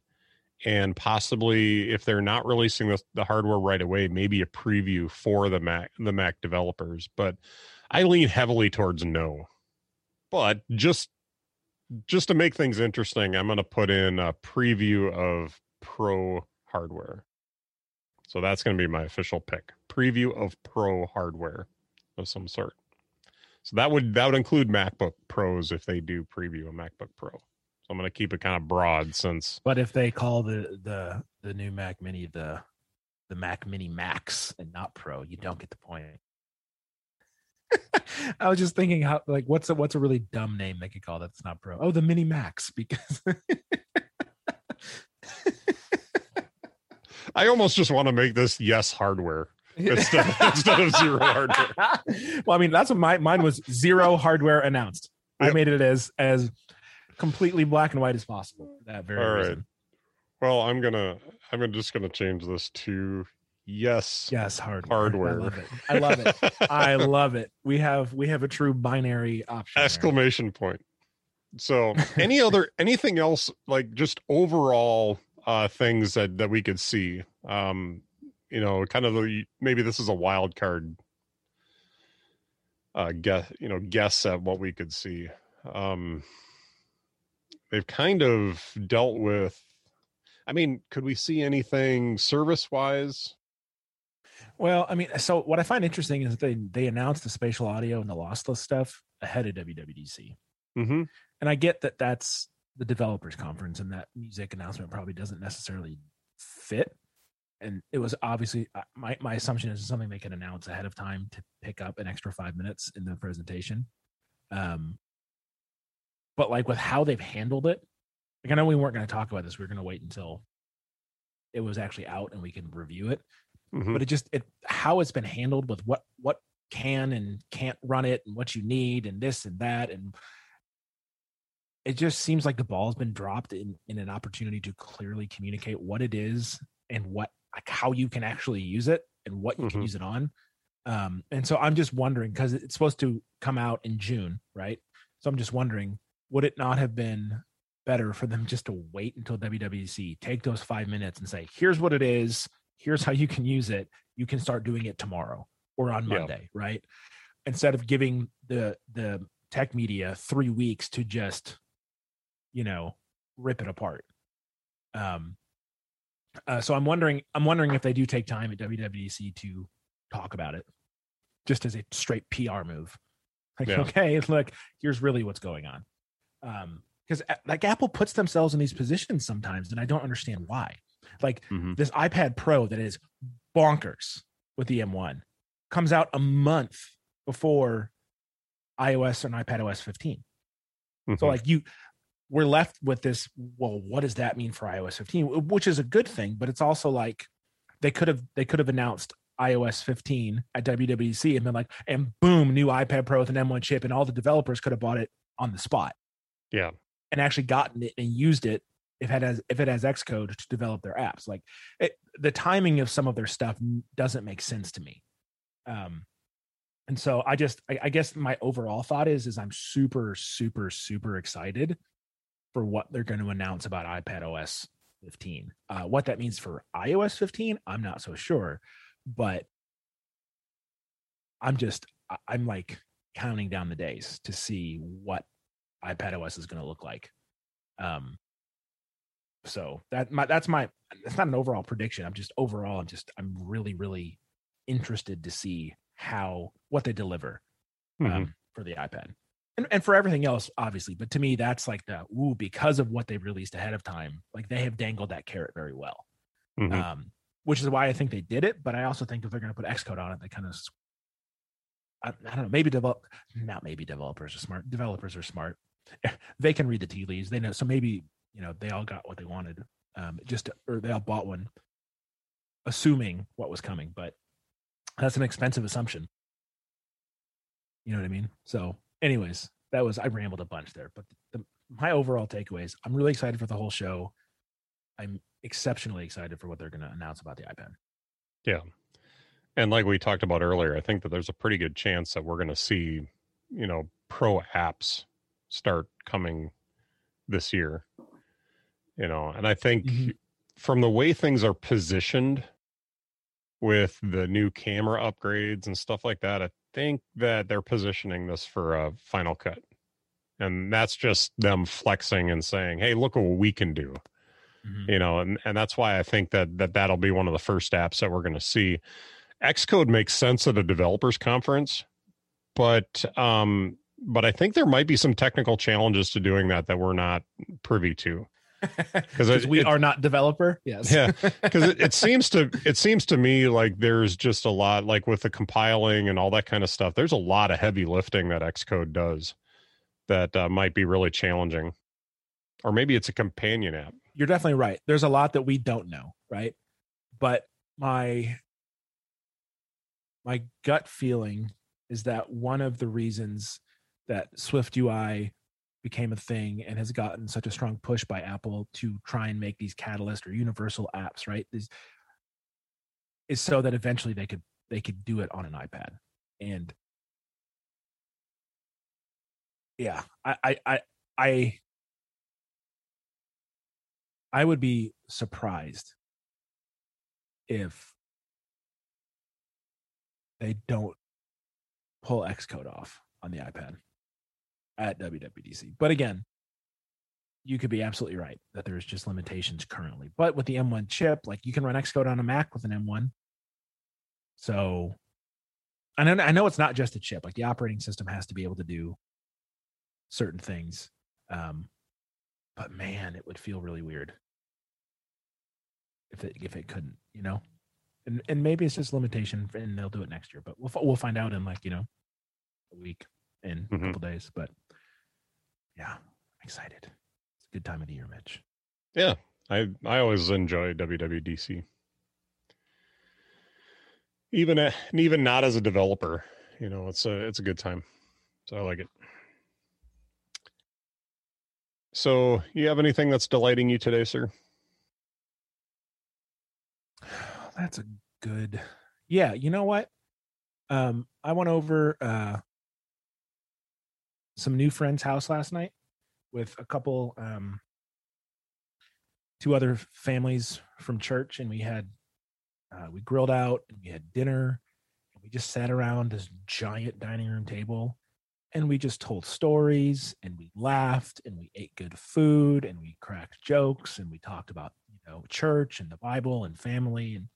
and possibly if they're not releasing the, the hardware right away, maybe a preview for the Mac the Mac developers. But I lean heavily towards no. But just just to make things interesting, I'm going to put in a preview of Pro hardware. So that's going to be my official pick. Preview of Pro hardware of some sort. So that would that would include MacBook Pros if they do preview a MacBook Pro. So I'm going to keep it kind of broad since. But if they call the the the new Mac Mini the the Mac Mini Max and not Pro, you don't get the point. I was just thinking how like what's a what's a really dumb name they could call that's not Pro? Oh, the Mini Max because I almost just want to make this yes hardware instead, instead of zero hardware. well, I mean that's what my mine was zero hardware announced. Yep. I made it as as completely black and white as possible. that very All right. reason. Well, I'm gonna I'm just gonna change this to yes yes hardware. hardware. I love it. I love it. I love it. We have we have a true binary option. Exclamation there. point. So any other anything else like just overall uh things that that we could see um you know kind of the, maybe this is a wild card uh guess you know guess at what we could see. Um they've kind of dealt with i mean could we see anything service wise well i mean so what i find interesting is they they announced the spatial audio and the lossless stuff ahead of wwdc mm-hmm. and i get that that's the developers conference and that music announcement probably doesn't necessarily fit and it was obviously uh, my, my assumption is something they can announce ahead of time to pick up an extra five minutes in the presentation um but like with how they've handled it like i know we weren't going to talk about this we were going to wait until it was actually out and we can review it mm-hmm. but it just it how it's been handled with what what can and can't run it and what you need and this and that and it just seems like the ball has been dropped in in an opportunity to clearly communicate what it is and what like how you can actually use it and what you mm-hmm. can use it on. Um, and so I'm just wondering because it's supposed to come out in June, right? So I'm just wondering, would it not have been better for them just to wait until WWDC, take those five minutes and say, here's what it is, here's how you can use it. You can start doing it tomorrow or on Monday, yeah. right? Instead of giving the the tech media three weeks to just, you know, rip it apart. Um, uh, so I'm wondering, I'm wondering if they do take time at WWDC to talk about it, just as a straight PR move. Like, yeah. okay, look, here's really what's going on. Um, because like Apple puts themselves in these positions sometimes, and I don't understand why. Like mm-hmm. this iPad Pro that is bonkers with the M1 comes out a month before iOS and iPad OS 15. Mm-hmm. So like you we're left with this well what does that mean for ios 15 which is a good thing but it's also like they could have they could have announced ios 15 at wwdc and been like and boom new ipad pro with an m1 chip and all the developers could have bought it on the spot. Yeah. And actually gotten it and used it if it has if it has xcode to develop their apps. Like it, the timing of some of their stuff doesn't make sense to me. Um and so i just I, I guess my overall thought is is i'm super super super excited for what they're going to announce about iPad OS 15. Uh, what that means for iOS 15, I'm not so sure, but I'm just I'm like counting down the days to see what iPad OS is going to look like. Um, so that my that's my it's not an overall prediction. I'm just overall I'm just I'm really really interested to see how what they deliver mm-hmm. um, for the iPad and, and for everything else, obviously. But to me, that's like the ooh, because of what they've released ahead of time, like they have dangled that carrot very well. Mm-hmm. Um, which is why I think they did it. But I also think if they're going to put Xcode on it, they kind of, I, I, don't know, maybe develop, not maybe developers are smart. Developers are smart. They can read the tea leaves. They know. So maybe you know they all got what they wanted. Um, just or they all bought one, assuming what was coming. But that's an expensive assumption. You know what I mean? So anyways, that was I rambled a bunch there, but the, my overall takeaways: I'm really excited for the whole show. I'm exceptionally excited for what they're going to announce about the iPad. Yeah, and like we talked about earlier, I think that there's a pretty good chance that we're going to see, you know, pro apps start coming this year. You know, and I think mm-hmm. from the way things are positioned with the new camera upgrades and stuff like that, I think that they're positioning this for a Final Cut and that's just them flexing and saying, "Hey, look what we can do." Mm-hmm. You know, and and that's why I think that that that'll be one of the first apps that we're going to see. Xcode makes sense at a developers conference, but um, but I think there might be some technical challenges to doing that that we're not privy to because we it, are not developer? Yes. Yeah because it, it, seems to it seems to me like there's just a lot like with the compiling and all that kind of stuff there's a lot of heavy lifting that xcode does that uh, might be really challenging. Or maybe it's a companion app. You're definitely right. There's a lot that we don't know right? But my my gut feeling is that one of the reasons that SwiftUI became a thing and has gotten such a strong push by Apple to try and make these catalyst or universal apps, right? Is is so that eventually they could they could do it on an iPad. And yeah, I I I I, would be surprised if they don't pull Xcode off on the iPad at WWDC. But again, you could be absolutely right that there's just limitations currently. But with the M1 chip, like you can run Xcode on a Mac with an M1. So I know I know it's not just a chip. Like the operating system has to be able to do certain things. Um, but man, it would feel really weird if it if it couldn't, you know. And and maybe it's just limitation, and they'll do it next year. But we'll we'll find out in like you know a week in mm-hmm. a couple days. But yeah, I'm excited. It's a good time of the year, Mitch. Yeah, I I always enjoy WWDC. Even a, and even not as a developer, you know, it's a it's a good time. So I like it. So, you have anything that's delighting you today, sir? That's a good. Yeah, you know what? Um, I went over uh some new friends' house last night with a couple, um, two other families from church, and we had uh, we grilled out and we had dinner. And we just sat around this giant dining room table, and we just told stories and we laughed and we ate good food and we cracked jokes and we talked about you know church and the Bible and family and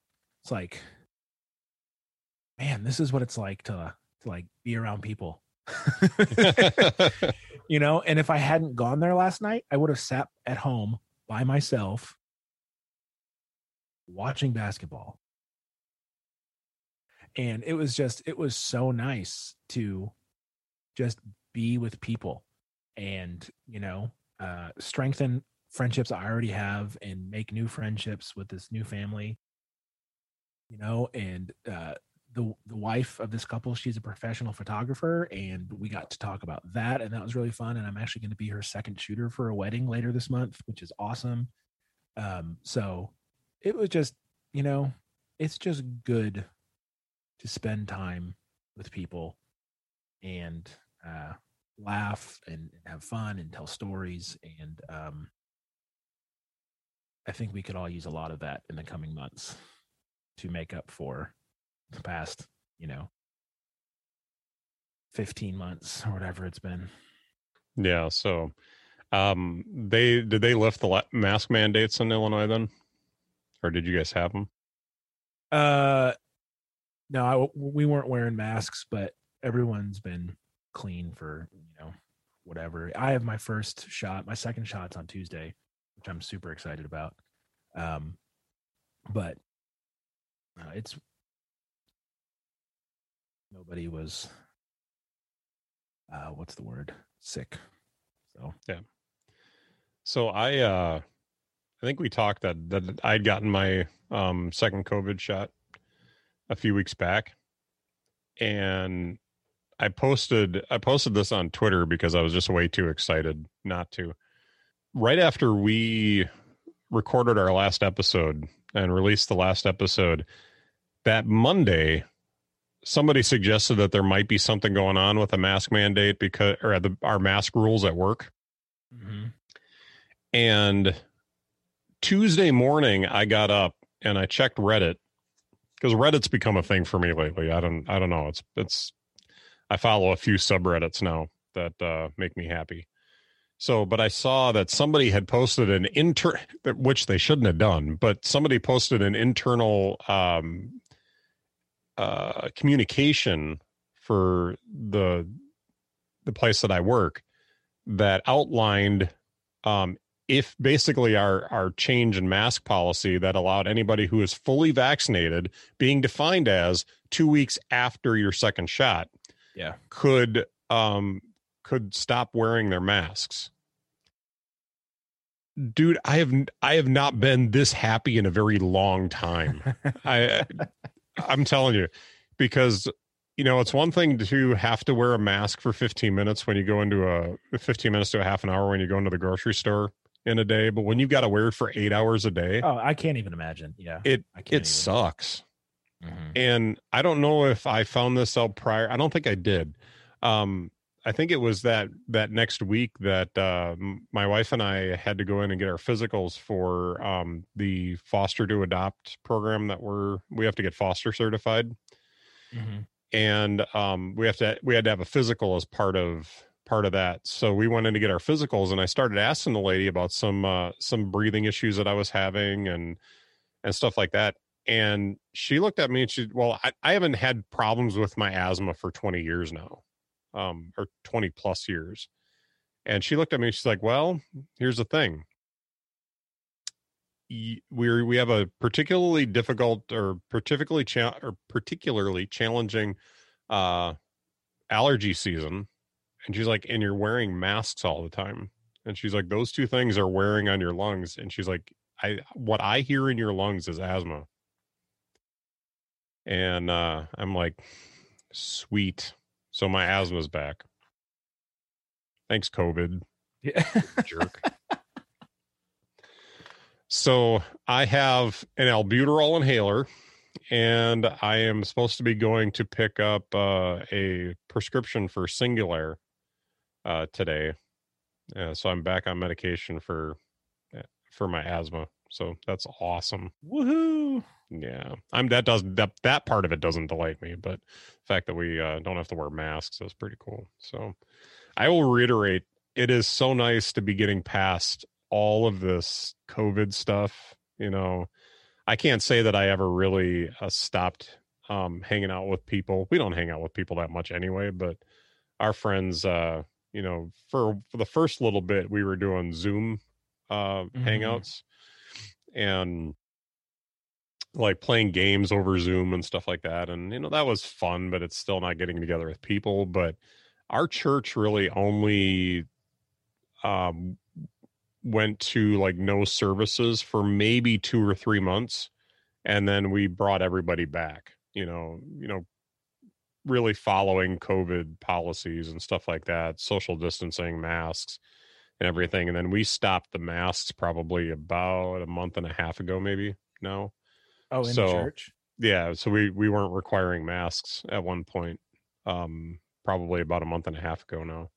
it's like man this is what it's like to to like be around people you know, and if I hadn't gone there last night, I would have sat at home by myself watching basketball. And it was just, it was so nice to just be with people and, you know, uh, strengthen friendships I already have and make new friendships with this new family, you know, and uh, the the wife of this couple she's a professional photographer and we got to talk about that and that was really fun and i'm actually going to be her second shooter for a wedding later this month which is awesome. Um so it was just you know it's just good to spend time with people and uh laugh and, have fun and tell stories and um i think we could all use a lot of that in the coming months to make up for past, you know, 15 months or whatever it's been. Yeah. So, um, they did they lift the mask mandates in Illinois then, or did you guys have them? Uh, no, I, we weren't wearing masks, but everyone's been clean for you know whatever. I have my first shot, my second shot's on Tuesday, which I'm super excited about. Um, but uh, it's nobody was uh what's the word? Sick. So. Yeah. So i uh i think we talked that that i'd gotten my um second covid shot a few weeks back. And i posted i posted this on twitter because i was just way too excited not to. Right after we recorded our last episode and released the last episode that monday somebody suggested that there might be something going on with a mask mandate because or the our mask rules at work. Mm-hmm. And Tuesday morning I got up and I checked Reddit because Reddit's become a thing for me lately. I don't I don't know. It's it's I follow a few subreddits now that uh, make me happy. So, but I saw that somebody had posted an inter, which they shouldn't have done, but somebody posted an internal um, uh, communication for the the place that I work that outlined um, if basically our our change in mask policy that allowed anybody who is fully vaccinated being defined as two weeks after your second shot yeah. could um could stop wearing their masks. Dude i have i have not been this happy in a very long time. I i'm telling you because you know it's one thing to have to wear a mask for 15 minutes when you go into a 15 minutes to a half an hour when you go into the grocery store in a day but when you've got to wear it for eight hours a day oh i can't even imagine yeah it I can't it even. sucks Mhm. and I don't know if I found this out prior. I don't think I did. Um, I think it was that that next week that uh, my wife and I had to go in and get our physicals for um, the foster to adopt program that we're we have to get foster certified, Mhm. and um, we have to we had to have a physical as part of part of that. So we went in to get our physicals, and I started asking the lady about some uh, some breathing issues that I was having and and stuff like that and she looked at me and she well I, I haven't had problems with my asthma for 20 years now um or 20 plus years and she looked at me she's like well here's the thing. We're we have a particularly difficult or particularly cha- or particularly challenging uh allergy season and she's like and you're wearing masks all the time. And she's like those two things are wearing on your lungs and she's like i what i hear in your lungs is asthma. And uh i'm like sweet so my asthma's back. Thanks covid. Yeah. jerk. So i have an albuterol inhaler and i am supposed to be going to pick up uh, a prescription for Singulair uh, today. Uh, so i'm back on medication for uh, for my asthma. So that's awesome. Woohoo! Yeah, I'm that doesn't that that part of it doesn't delight me, but the fact that we uh, don't have to wear masks is pretty cool. So, I will reiterate, it is so nice to be getting past all of this COVID stuff. You know, I can't say that I ever really uh, stopped um, hanging out with people. We don't hang out with people that much anyway, but our friends, uh, you know, for for the first little bit, we were doing Zoom uh, Mhm. hangouts and like playing games over Zoom and stuff like that. And, you know, that was fun, but it's still not getting together with people. But our church really only um, went to like no services for maybe two or three months. And then we brought everybody back, you know, you know, really following COVID policies and stuff like that, social distancing, masks, and everything. And then we stopped the masks probably about a month and a half ago, maybe now Oh, in So, the church. yeah so we we weren't requiring masks at one point um probably about a month and a half ago now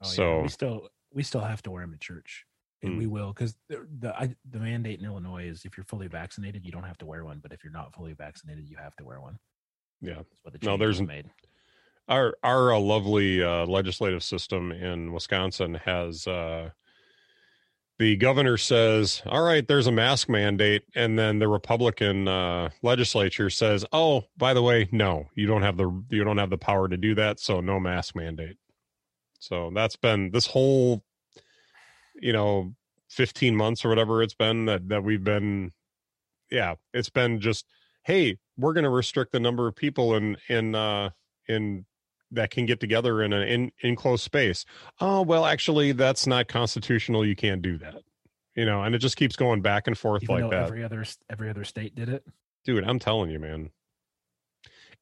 Oh, yeah. so- we still we still have to wear them in church, and Mm. we will because the the, I, the mandate in Illinois is if you're fully vaccinated, you don't have to wear one, but if you're not fully vaccinated, you have to wear one. yeah That's what the No, there's made. our our uh, lovely uh, legislative system in wisconsin has uh the governor says all right there's a mask mandate. And then the republican uh legislature says oh by the way no you don't have the you don't have the power to do that so no mask mandate. So that's been this whole you know 15 months or whatever it's been that that we've been yeah it's been just hey we're going to restrict the number of people in in uh in that can get together in an in enclosed space oh well actually that's not constitutional you can't do that you know and it just keeps going back and forth Even like that every other every other state did it. dude i'm telling you man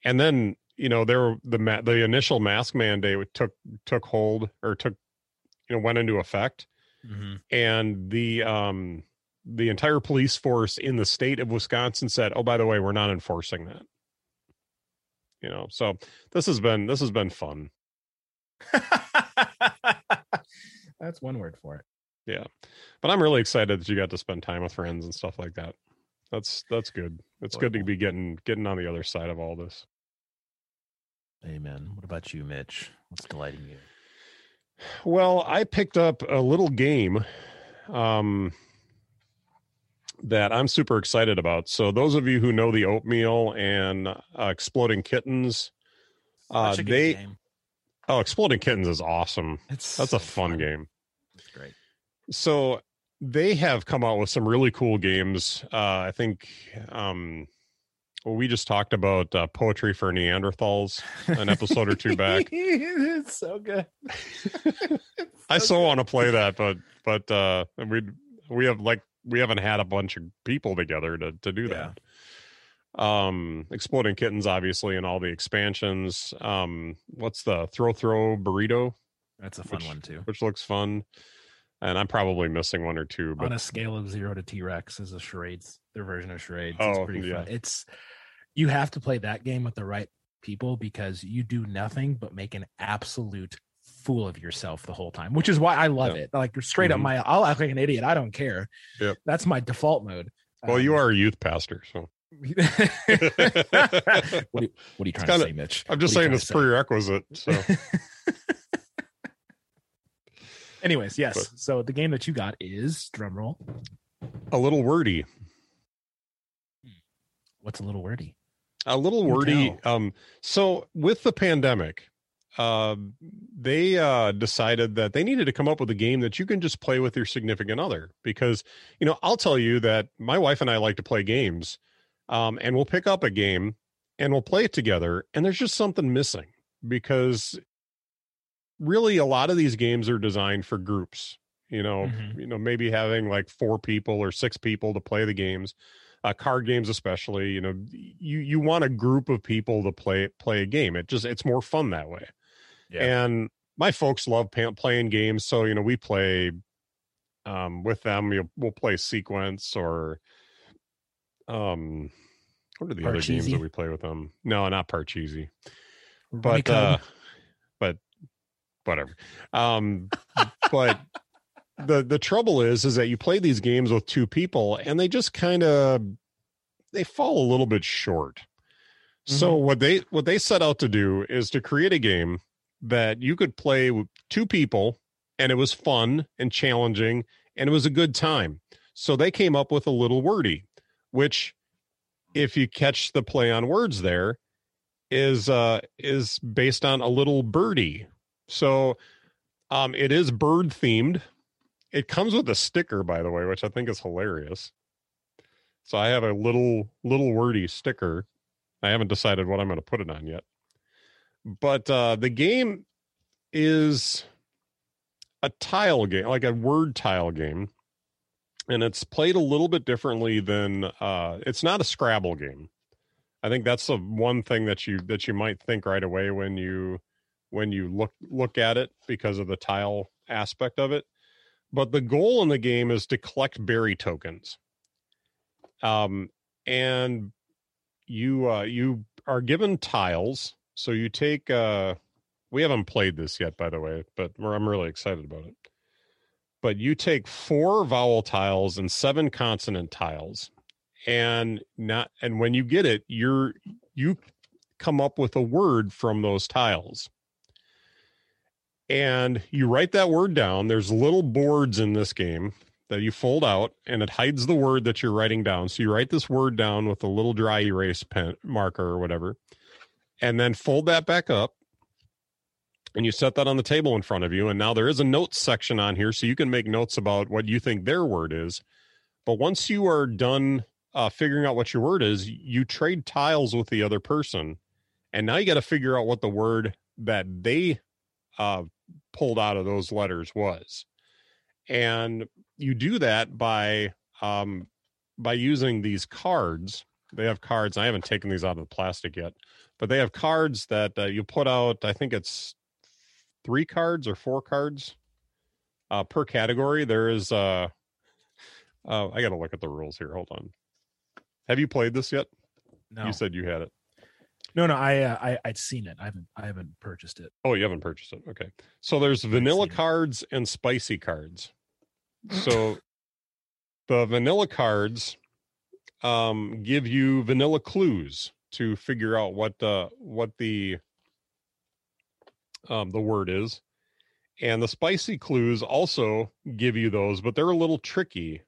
and then you know there the ma- the initial mask mandate took took hold or took you know went into effect Mm-hmm. and the um the entire police force in the state of Wisconsin said, "Oh, by the way, we're not enforcing that." You know, so this has been this has been fun. That's one word for it. Yeah but I'm really excited that you got to spend time with friends and stuff like that. That's that's good. It's good to be getting getting on the other side of all this. Amen. What about you, Mitch? What's delighting you? Well, I picked up a little game um, that I'm super excited about. So, those of you who know the oatmeal and uh, exploding kittens, uh, Such a good they game. oh, exploding kittens is awesome. It's That's a so fun game. It's great. So they have come out with some really cool games. Uh, I think um, well, we just talked about uh, poetry for Neanderthals an episode or two back. it's so good. I so want to play that, but but uh, we we have like we haven't had a bunch of people together to to do that. Um, exploding kittens, obviously, and all the expansions. Um, what's the throw throw burrito, That's a fun Which- one too. which looks fun. And I'm probably missing one or two, but On a scale of zero to T Rex is a charades, their version of charades. Oh, it's pretty yeah. fun. It's you have to play that game with the right people because you do nothing but make an absolute fool of yourself the whole time, which is why I love Yeah. it. Like you're straight up Mhm. my I'll act like an idiot. I don't care. Yep. That's my default mode. well, you Um, are a youth pastor, so what, are you, what are you trying kinda- to say, Mitch? I'm just saying it's trying prerequisite. So? Anyways, yes. But- so the game that you got is drum roll. a little wordy, What's a little wordy? a little wordy. Um, so with the pandemic, uh, they uh, decided that they needed to come up with a game that you can just play with your significant other. Because you know, I'll tell you that my wife and I like to play games, um, and we'll pick up a game and we'll play it together, and there's just something missing because really a lot of these games are designed for groups. You know, Mhm. you know, maybe having like four people or six people to play the games uh, card games especially you know you you want a group of people to play play a game it just it's more fun that way and my folks love playing games so you know we play um with them we'll, we'll play sequence or um what are the other games that we play with them? No not parcheesi. But uh but whatever. Um but the the trouble is is that you play these games with two people and they just kind of they fall a little bit short. So what they what they set out to do is to create a game that you could play with two people and it was fun and challenging and it was a good time. So they came up with a little wordy which if you catch the play on words there is uh is based on a little birdie. So um it is bird themed. It comes with a sticker by the way which i think is hilarious. So i have a little little wordy sticker. I haven't decided what i'm going to put it on yet but uh the game is a tile game like a word tile game and it's played a little bit differently than uh it's not a scrabble game. I think that's the one thing that you that you might think right away when you when you look look at it because of the tile aspect of it. But the goal in the game is to collect berry tokens. Um and you uh you are given tiles so you take uh we haven't played this yet by the way but i'm really excited about it. But you take four vowel tiles and seven consonant tiles and not and when you get it you're you come up with a word from those tiles. And you write that word down. There's little boards in this game that you fold out and it hides the word that you're writing down. So you write this word down with a little dry erase pen marker or whatever and then fold that back up and you set that on the table in front of you and now there is a notes section on here so you can make notes about what you think their word is. But once you are done uh, figuring out what your word is you trade tiles with the other person and now you got to figure out what the word that they uh, pulled out of those letters was. And you do that by um, by using these cards. They have cards i haven't taken these out of the plastic yet but they have cards that uh, you put out i think it's three cards or four cards uh, per category there is uh, uh i gotta look at the rules here hold on have you played this yet no, you said you had it no, no. I, uh, I, I'd seen it. I haven't, I haven't purchased it. oh you haven't purchased it okay so there's vanilla seen it. cards and spicy cards so the vanilla cards um give you vanilla clues to figure out what uh what the um the word is And the spicy clues also give you those, but they're a little tricky.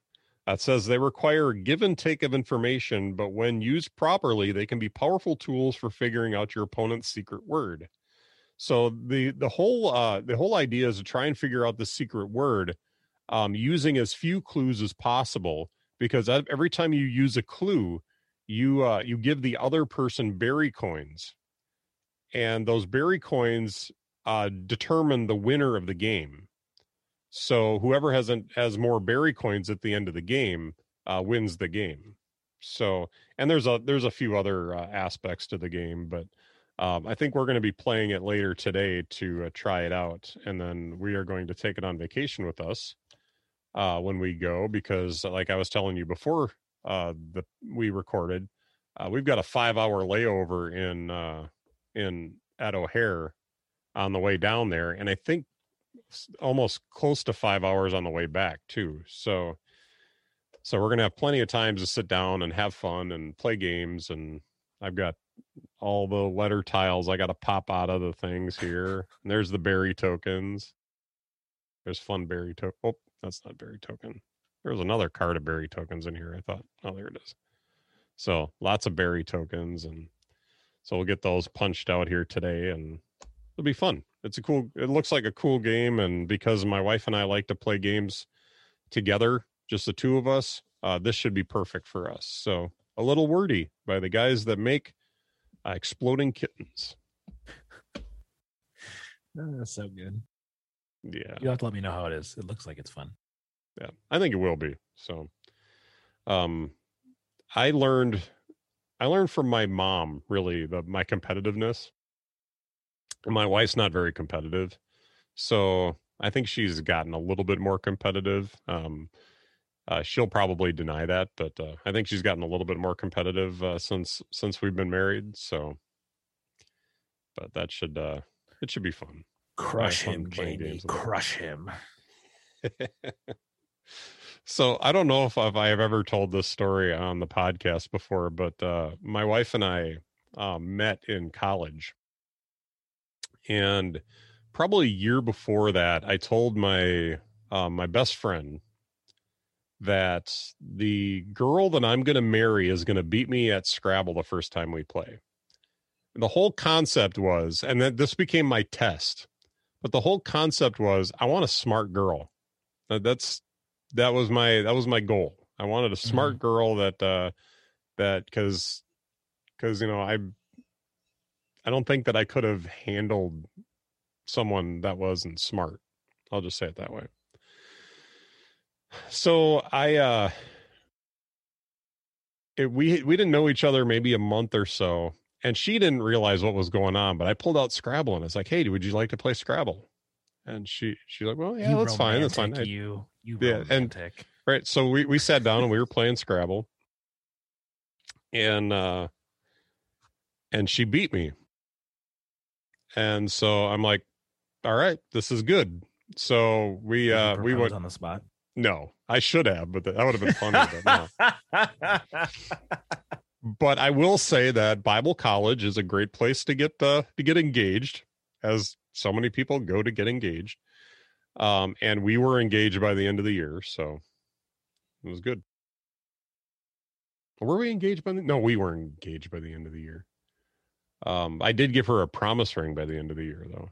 It says they require give and take of information, but when used properly, they can be powerful tools for figuring out your opponent's secret word. So the the whole uh, the whole idea is to try and figure out the secret word um, using as few clues as possible, because every time you use a clue, you uh, you give the other person berry coins, and those berry coins uh, determine the winner of the game. So whoever has an, has more berry coins at the end of the game uh, wins the game. So and there's a there's a few other uh, aspects to the game, but um, I think we're going to be playing it later today to uh, try it out, and then we are going to take it on vacation with us uh, when we go because, like I was telling you before, uh, the we recorded, uh, we've got a five hour layover in uh, in at O'Hare on the way down there, and I think almost close to five hours on the way back too. So, so we're gonna have plenty of times to sit down and have fun and play games. And I've got all the letter tiles I got to pop out of the things here. And there's the berry tokens. There's fun berry token. Oh, that's not berry token. There was another card of berry tokens in here. I thought, oh, there it is. So lots of berry tokens, and so we'll get those punched out here today, and it'll be fun. It's a cool. It looks like a cool game, and because my wife and I like to play games together, just the two of us, uh, this should be perfect for us. So a little wordy by the guys that make uh, exploding kittens. That's so good. Yeah, you have to let me know how it is. It looks like it's fun. Yeah, I think it will be. So, um, I learned, I learned from my mom really the my competitiveness my wife's not very competitive, so I think she's gotten a little bit more competitive. Um, uh, she'll probably deny that, but uh, I think she's gotten a little bit more competitive uh, since since we've been married. So, but that should uh, it should be fun. Crush him, Jamie. Crush him. So I don't know if, if I have ever told this story on the podcast before, but uh, my wife and I um, met in college and probably a year before that, I told my um, my best friend that the girl that I'm going to marry is going to beat me at Scrabble the first time we play. The whole concept was, and then this became my test, but the whole concept was, I want a smart girl. That's that was my that was my goal. I wanted a smart mm-hmm. girl that uh that because because you know I I don't think that I could have handled someone that wasn't smart. I'll just say it that way. So I uh it, we we didn't know each other maybe a month or so and she didn't realize what was going on but i pulled out scrabble and it's like hey would you like to play scrabble and she she's like well yeah you that's fine that's fine you you yeah romantic. and right so we we sat down and we were playing scrabble and uh and she beat me and so I'm like, all right, this is good. So we uh we went on the spot. No, I should have, but that would have been funny. but, no. but I will say that Bible college is a great place to get uh, to get engaged, as so many people go to get engaged. Um, and we were engaged by the end of the year, so it was good. Were we engaged by the? No, we were engaged by the end of the year. Um, I did give her a promise ring by the end of the year, though.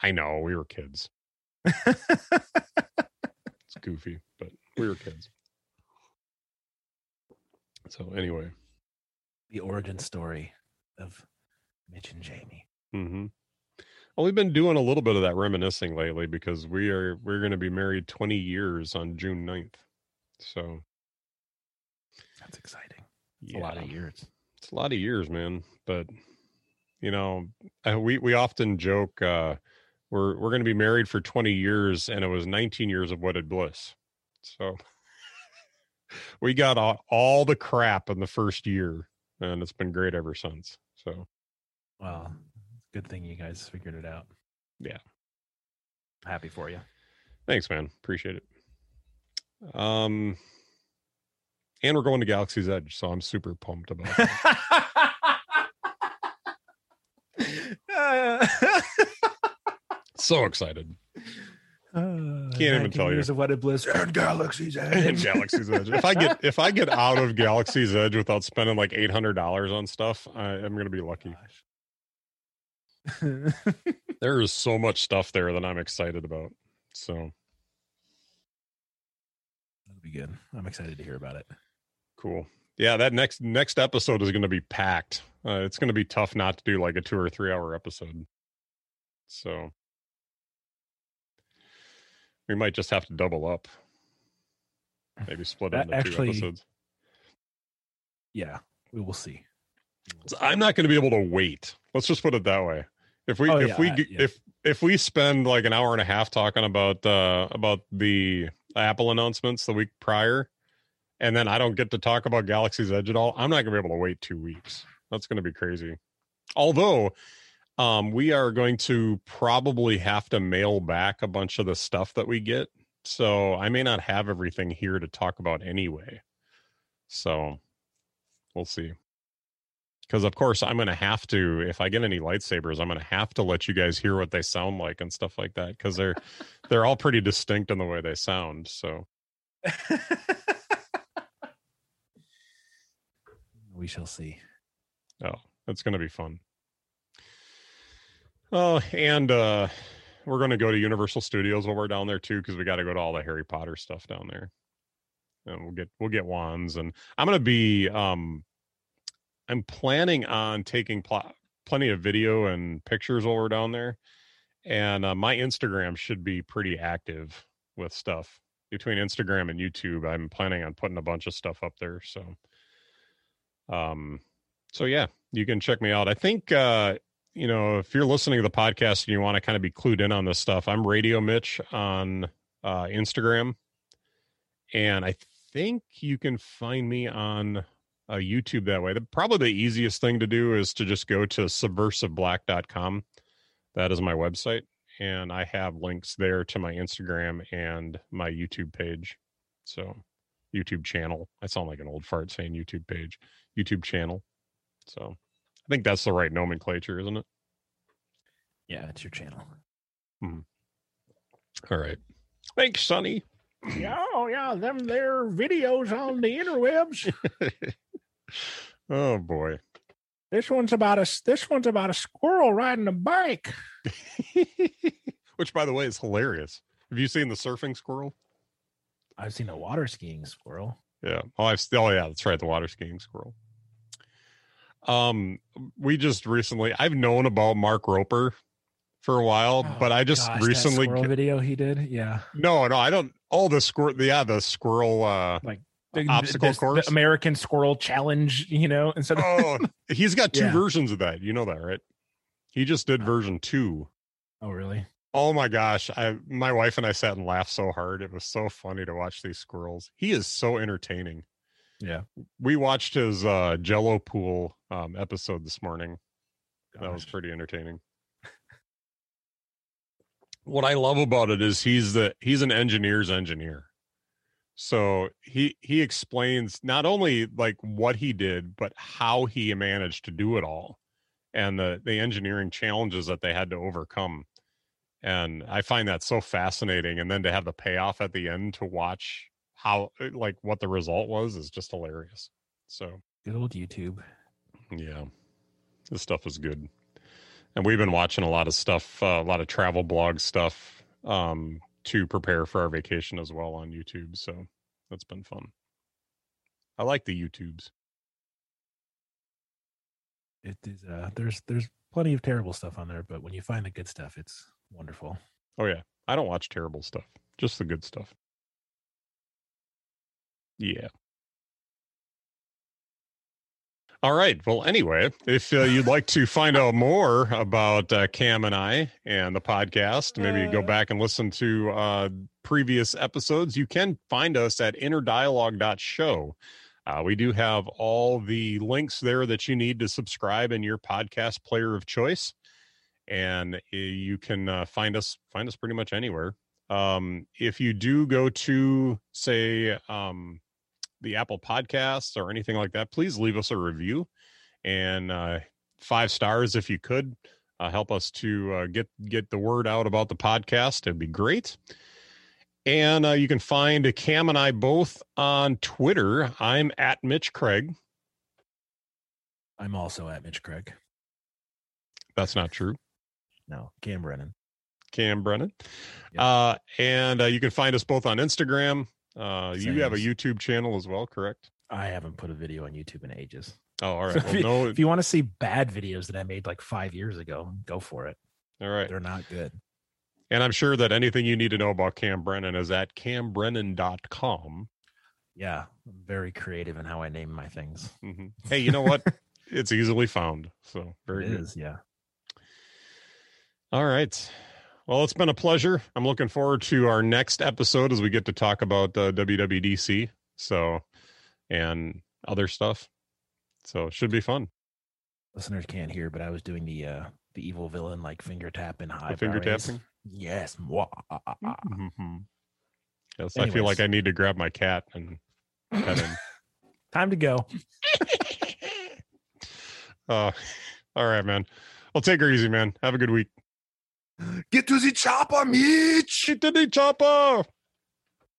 I know we were kids. it's goofy, but we were kids. So anyway, the origin story of Mitch and Jamie. Mm-hmm. Well, we've been doing a little bit of that reminiscing lately because we are we're going to be married 20 years on June 9th. So that's exciting. Yeah. A lot of years. It's a lot of years, man. But you know, uh, we we often joke uh, we're we're going to be married for 20 years, and it was 19 years of wedded bliss. So we got all, all the crap in the first year, and it's been great ever since. So, well, good thing you guys figured it out. Yeah, happy for you. Thanks, man. Appreciate it. Um, and we're going to Galaxy's Edge, so I'm super pumped about it. so excited. Can't even tell you. Years of wedded bliss and Galaxy's Edge. and Galaxy's Edge. If I get if I get out of Galaxy's Edge without spending like eight hundred dollars on stuff, I, I'm gonna be lucky. There is so much stuff there that I'm excited about. So That'll be good. I'm excited to hear about it. cool. Yeah, that next next episode is going to be packed. Uh, it's going to be tough not to do like a two or three hour episode. So we might just have to double up. Maybe split That into actually- two episodes. Yeah, we will see. So I'm not going to be able to wait. Let's just put it that way. If we Oh, if yeah, we yeah. if if we spend like an hour and a half talking about uh about the Apple announcements the week prior, and then I don't get to talk about Galaxy's Edge at all, I'm not going to be able to wait two weeks. That's going to be crazy. Although, um, we are going to probably have to mail back a bunch of the stuff that we get, so I may not have everything here to talk about anyway. So, we'll see because of course i'm going to have to if i get any lightsabers i'm going to have to let you guys hear what they sound like and stuff like that because they're they're all pretty distinct in the way they sound so. We shall see. oh it's going to be fun. Oh and uh we're going to go to universal studios while we're down there too because we got to go to all the harry potter stuff down there. And we'll get we'll get wands and i'm going to be um i'm planning on taking pl- plenty of video and pictures while we're down there and uh, my instagram should be pretty active with stuff. Between instagram and youtube i'm planning on putting a bunch of stuff up there so um so yeah you can check me out. I think uh you know if you're listening to the podcast and you want to kind of be clued in on this stuff i'm radio mitch on uh instagram and i think you can find me on uh, youtube that way. The, probably the easiest thing to do is to just go to subversiveblack.com that is my website and i have links there to my instagram and my youtube page. So youtube channel. I sound like an old fart saying youtube page. Youtube channel. So i think that's the right nomenclature isn't it? Yeah, it's your channel. all right. Thanks sonny Yeah, oh yeah, them there videos on the interwebs. oh boy This one's about a this one's about a squirrel riding a bike. which by the way is hilarious have you seen the surfing squirrel I've seen a water skiing squirrel. Yeah. Oh, I've still. Oh, yeah, that's right. The water skiing squirrel. Um, we just recently. I've known about Mark Rober for a while, Oh, but I just Gosh, recently. squirrel video he did. Yeah, No, no, I don't. All the squirrel. Yeah, the squirrel. uh The- Obstacle this- course? the American Squirrel Challenge. You know, instead of Oh, he's got two Yeah. versions of that. You know that, right? He just did version two. oh really? Oh my gosh. I my wife and I sat and laughed so hard. It was so funny to watch these squirrels. He is so entertaining. Yeah, We watched his uh Jello pool um episode this morning. That was pretty entertaining. What I love about it is he's the he's an engineer's engineer. So he he explains not only like what he did, but how he managed to do it all and the the engineering challenges that they had to overcome. And I find that so fascinating. And then to have the payoff at the end to watch how like what the result was is just hilarious. So good old YouTube. yeah, this stuff is good, and we've been watching a lot of stuff, uh, a lot of travel blog stuff, um, to prepare for our vacation as well on YouTube. So that's been fun. I like the YouTubes. It is. Uh, there's there's plenty of terrible stuff on there, but when you find the good stuff, it's wonderful. Oh yeah, I don't watch terrible stuff, just the good stuff. Yeah. All right. Well, anyway, if uh, you'd like to find out more about uh, Cam and I and the podcast, maybe go back and listen to uh, previous episodes, you can find us at innerdialogue.show. Uh, we do have all the links there that you need to subscribe in your podcast player of choice, and uh, you can uh, find us find us pretty much anywhere. Um, if you do go to say um, the Apple Podcasts or anything like that, please leave us a review and uh, five stars if you could uh, help us to uh, get get the word out about the podcast. It'd be great. And uh, you can find Cam and I both on Twitter. I'm at Mitch Craig. I'm also at Mitch Craig. That's not true. No, Cam Brennan. Cam Brennan. Yep. Uh, and uh, you can find us both on Instagram. Uh, you have a YouTube channel as well, correct? I haven't put a video on YouTube in ages. Oh, all So right. if, Well, you, no, if you want to see bad videos that I made like five years ago, go for it. all right. They're not good. And I'm sure that anything you need to know about Cam Brennan is at cambrennan.com. Yeah, I'm very creative in how I name my things. hmm Hey, you know what? it's easily found. So very It good. is, yeah. All right. Well, it's been a pleasure. I'm looking forward to our next episode as we get to talk about uh, WWDC. So, and other stuff. So it should be fun. Listeners can't hear, but I was doing the uh the evil villain like finger tapping high. The finger tapping. Yes. Mwah. Mhm. Yes, I feel like I need to grab my cat and pet him. Time to go. uh, all right, man. Well, take her easy, man. Have a good week. Get to the chopper, Mitch. Get to the chopper.